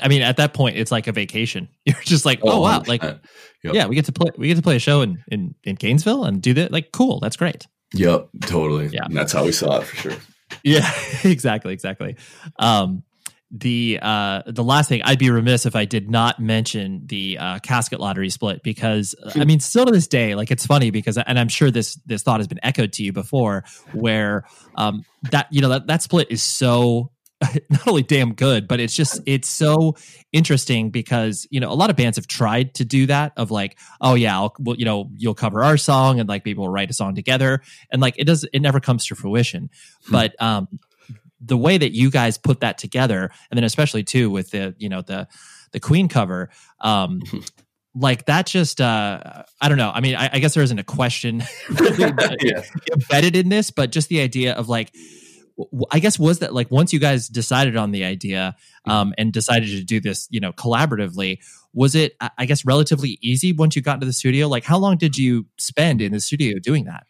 I mean, at that point, it's like a vacation. (laughs) You're just like, oh, oh wow, like, yep. yeah, we get to play, we get to play a show in, in, in Gainesville and do that. Like, cool. That's great. Yep, totally. Yeah, and that's how we saw it for sure. (laughs) Yeah, (laughs) exactly, exactly. Um, the uh, the last thing I'd be remiss if I did not mention the uh, Casket Lottery split because uh, I mean still to this day like it's funny because and I'm sure this this thought has been echoed to you before where um, that you know that that split is so (laughs) not only damn good, but it's just it's so interesting because you know a lot of bands have tried to do that of like oh yeah I'll well, you know you'll cover our song and like maybe we'll write a song together and like it does it never comes to fruition. Hmm. But um, the way that you guys put that together, and then especially too with the you know the the Queen cover. Um, (laughs) like that just uh i don't know i mean i, I guess there isn't a question (laughs) really (laughs) yeah. embedded in this but just the idea of like I guess was that like once you guys decided on the idea um, and decided to do this, you know, collaboratively, was it I guess relatively easy once you got into the studio? Like, how long did you spend in the studio doing that?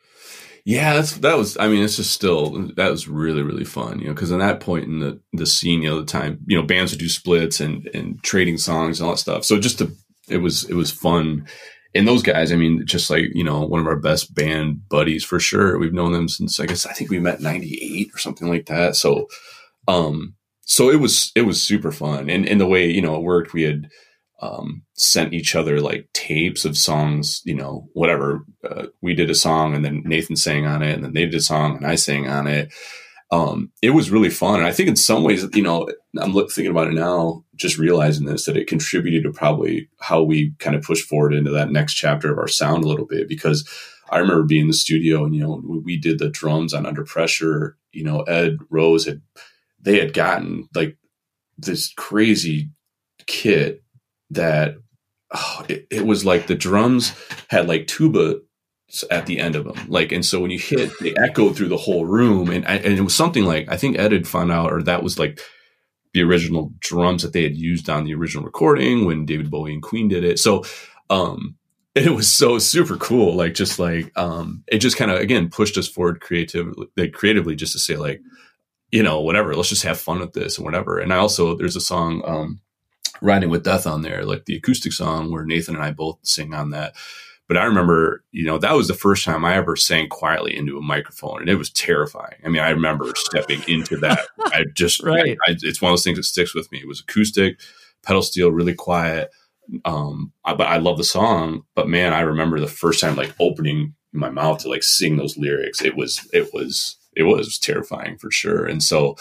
Yeah, that's that was. I mean, it's just still that was really really fun, you know, because in that point in the the scene, you know, the time, you know, bands would do splits and and trading songs and all that stuff. So just to it was it was fun and those guys, I mean, just like, you know, one of our best band buddies for sure. We've known them since I guess I think we met 98 or something like that. So um so it was it was super fun. And and the way, you know, it worked, we had um sent each other like tapes of songs, you know, whatever. Uh, we did a song and then Nathan sang on it and then they did a song and I sang on it um, it was really fun. And I think in some ways, you know, I'm thinking about it now, just realizing this, that it contributed to probably how we kind of pushed forward into that next chapter of our sound a little bit. Because I remember being in the studio and, you know, we did the drums on Under Pressure, you know, Ed Rose had, they had gotten like this crazy kit that oh, it, it was like the drums had like tuba at the end of them. Like, and so when you hit, they (laughs) echo through the whole room. And, and it was something like, I think Ed had found out, or that was like the original drums that they had used on the original recording when David Bowie and Queen did it. So, um, (laughs) it was so super cool. Like, just like, um, it just kind of, again, pushed us forward creatively, like, creatively just to say like, you know, whatever, let's just have fun with this and whatever. And I also, there's a song, um, Riding with Death on there, like the acoustic song where Nathan and I both sing on that but I remember, you know, that was the first time I ever sang quietly into a microphone, and it was terrifying. I mean, I remember stepping into that. I (laughs) just, right. I, I, it's one of those things that sticks with me. It was acoustic, pedal steel, really quiet. Um, I, but I love the song. But man, I remember the first time like opening my mouth to like sing those lyrics. It was, it was, it was terrifying for sure. And so,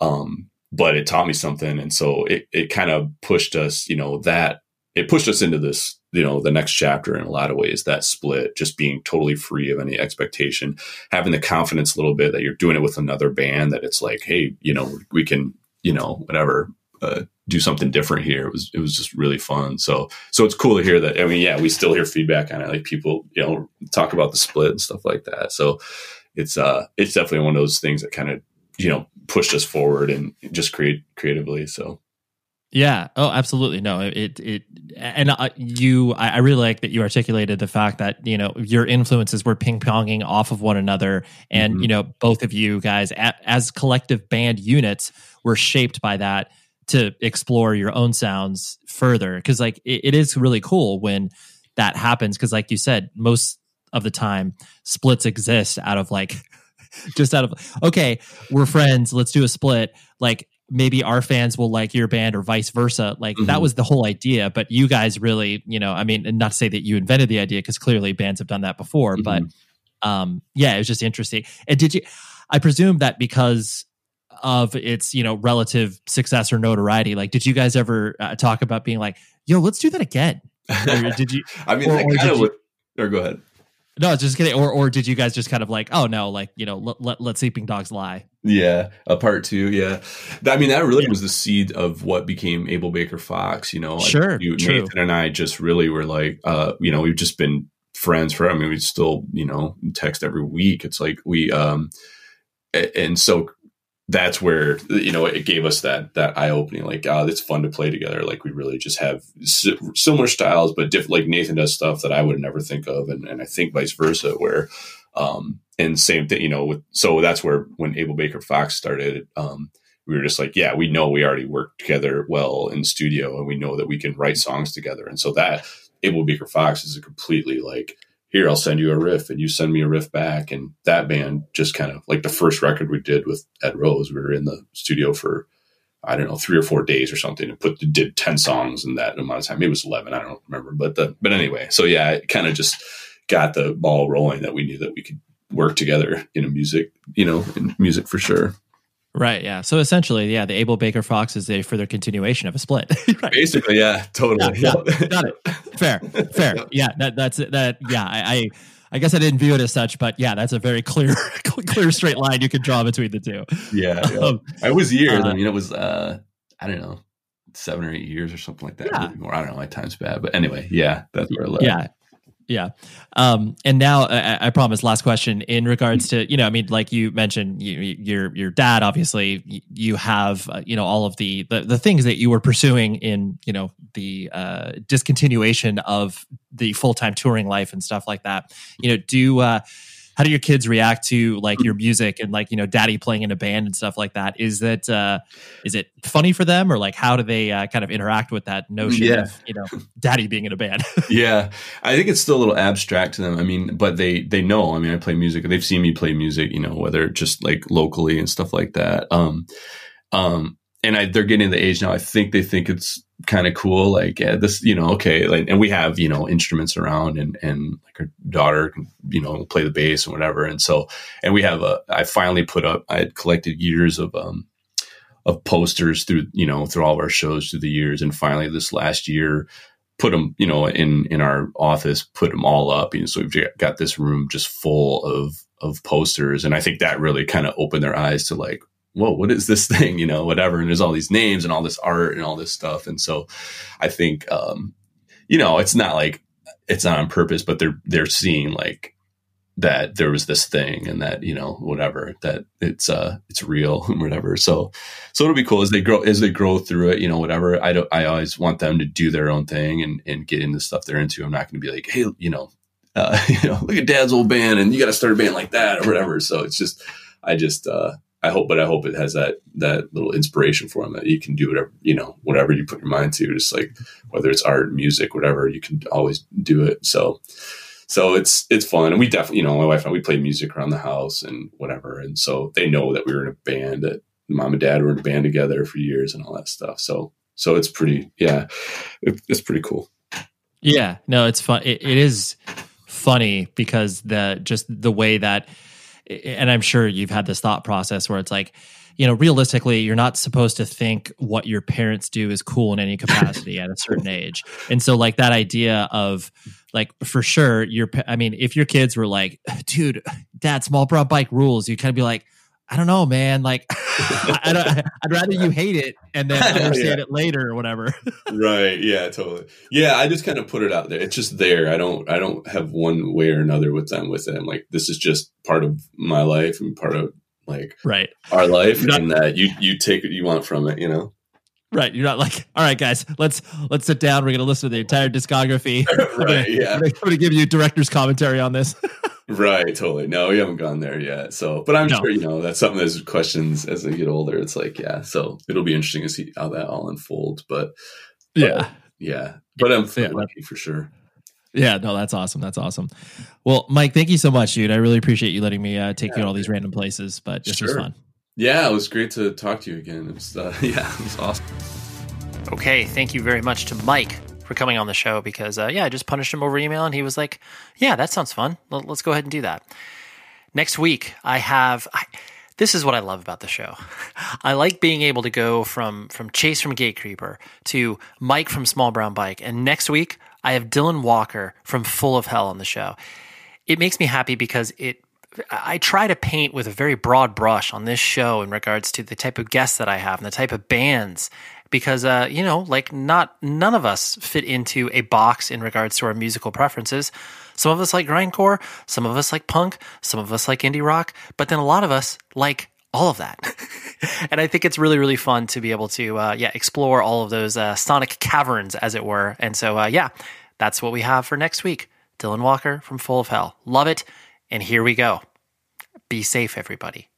um, but it taught me something, and so it it kind of pushed us, you know, that it pushed us into this you know the next chapter in a lot of ways that split just being totally free of any expectation having the confidence a little bit that you're doing it with another band that it's like hey you know we can you know whatever uh, do something different here. It was it was just really fun. So so it's cool to hear that i mean yeah we still hear feedback on it. Like people you know talk about the split and stuff like that. So it's uh it's definitely one of those things that kind of you know pushed us forward and just create creatively so yeah. Oh, absolutely. No, it, it, and you, I, I, really like that you articulated the fact that, you know, your influences were ping ponging off of one another. And, mm-hmm. you know, both of you guys as collective band units were shaped by that to explore your own sounds further. Cause like it, it is really cool when that happens. Cause like you said, most of the time splits exist out of like, (laughs) just out of okay we're friends let's do a split like maybe our fans will like your band or vice versa. Like mm-hmm. that was the whole idea. But you guys really, you know, I mean, not to say that you invented the idea because clearly bands have done that before, mm-hmm. but um, yeah, it was just interesting. And did you? I presume that because of its you know relative success or notoriety, like did you guys ever uh, talk about being like, yo, let's do that again? Or did you? (laughs) I mean, Or- I or kind did of you- would. Or go ahead. No, just kidding. Or or did you guys just kind of like, oh no, like you know, let let, let sleeping dogs lie. Yeah, a part two. Yeah, I mean that really Yeah. was the seed of what became Able Baker Fox. You know, Like, Sure, you, true. Nathan and I just really were like, uh, you know, we've just been friends for. I mean, we still, you know, text every week. It's like we, um, and so that's where you know it gave us that that eye opening. Like, ah, it's fun to play together. Like we really just have si- similar styles, but different. Like Nathan does stuff that I would never think of, and and I think vice versa. Where um, and same thing, you know, with, so that's where when Able Baker Fox started, um, we were just like, yeah, we know we already work together well in studio and we know that we can write songs together. And so that Able Baker Fox is a completely like, here, I'll send you a riff and you send me a riff back. And that band just kind of like the first record we did with Ed Rose, we were in the studio for, I don't know, three or four days or something and put, did 10 songs in that amount of time. Maybe it was 11. I don't remember, but the, but anyway, so yeah, it kind of just got the ball rolling that we knew that we could work together in a music, you know, in music for sure. Right. Yeah. So essentially, yeah, the Able Baker Fox is a further continuation of a split. (laughs) right. Basically, yeah, totally. Yeah, (laughs) Got it. Fair. Fair. Yeah. That that's that. Yeah. I. I I guess I didn't view it as such, but yeah, that's a very clear, (laughs) clear straight line you can draw between the two. yeah, yeah. Um, I was years. uh, I mean, it was uh, I don't know, seven or eight years or something like that. Yeah. More. I don't know. My time's bad, but anyway, yeah, that's where I left. yeah yeah. Um and now I, I promise last question in regards to you know i mean like you mentioned you, your your dad obviously you have uh, you know all of the, the the things that you were pursuing in you know the uh discontinuation of the full-time touring life and stuff like that. You know do uh how do your kids react to like your music and like you know daddy playing in a band and stuff like that? Is that uh is it funny for them or like how do they uh, kind of interact with that notion Yeah. of you know daddy being in a band? (laughs) Yeah. I think it's still a little abstract to them. I mean but they they know. I mean i play music. They've seen me play music you know whether just like locally and stuff like that. Um um and I, they're getting the age now i think they think it's kind of cool like yeah, this you know okay like and we have you know instruments around and and like our daughter can you know play the bass and whatever and so and we have a i finally put up i had collected years of um of posters through you know through all of our shows through the years and finally this last year put them you know in in our office put them all up you know so we've got this room just full of of posters and i think that really kind of opened their eyes to like whoa what is this (laughs) thing you know whatever and there's all these names and all this art and all this stuff and so i think um you know it's not like it's not on purpose but they're they're seeing like that there was this thing and that you know whatever that it's uh it's real (laughs) and whatever. So so it'll be cool as they grow as they grow through it you know whatever. I don't i always want them to do their own thing and and get into stuff they're into. I'm not going to be like hey you know uh (laughs) you know look at dad's old band and you got to start a band like that or whatever. So it's just i just uh I hope, but I hope it has that that little inspiration for them that you can do whatever you know, whatever you put your mind to. Just like whether it's art, music, whatever, you can always do it. So, so it's it's fun, and we definitely, you know, my wife and I, we play music around the house and whatever, and so they know that we were in a band. That mom and dad were in a band together for years and all that stuff. So, so it's pretty, yeah, it, it's pretty cool. Yeah, no, it's fun. It, it is funny because the just the way that, and I'm sure you've had this thought process where it's like, you know, realistically, you're not supposed to think what your parents do is cool in any capacity at a certain age, and so like that idea of like for sure, your I mean, if your kids were like, dude, dad, small brown bike rules, you kind of be like. I don't know, man. Like, (laughs) I don't, (laughs) I'd rather you hate it and then (laughs) understand it later or whatever. right yeah totally yeah i just kind of put it out there it's just there i don't i don't have one way or another with them with it i'm like this is just part of my life and part of like right. our life not- and that you you take what you want from it you know Right. You're not like, all right, guys, let's let's sit down. We're gonna listen to the entire discography. I'm gonna- right yeah I'm gonna, I'm gonna give you director's commentary on this. Right totally no we haven't gone there yet so but i'm No. sure you know that's something that's questions as they get older it's like yeah so it'll be interesting to see how that all unfolds but yeah. yeah but i'm Yeah, lucky for sure Yeah, no, that's awesome. That's awesome. Well, Mike, thank you so much, dude. I really appreciate you letting me uh, take you to all these random places, but this was fun. yeah it was great to talk to you again it was uh, (laughs) yeah it was awesome Okay, thank you very much to Mike for coming on the show because, uh, yeah, I just punished him over email and he was like, yeah, that sounds fun. Let- Let's go ahead and do that. Next week, I have. I, this is what I love about the show. (laughs) I like being able to go from from Chase from Gatecreeper to Mike from Small Brown Bike, and next week I have Dylan Walker from Full of Hell on the show. It makes me happy because it I try to paint with a very broad brush on this show in regards to the type of guests that I have and the type of bands because uh, you know, like not none of us fit into a box in regards to our musical preferences. Some of us like grindcore, some of us like punk, some of us like indie rock, but then a lot of us like all of that. (laughs) and I think it's really, really fun to be able to, uh, yeah, explore all of those uh, sonic caverns, as it were. And so, uh, yeah, that's what we have for next week. Dylan Walker from Full of Hell. Love it. And here we go. Be safe, everybody.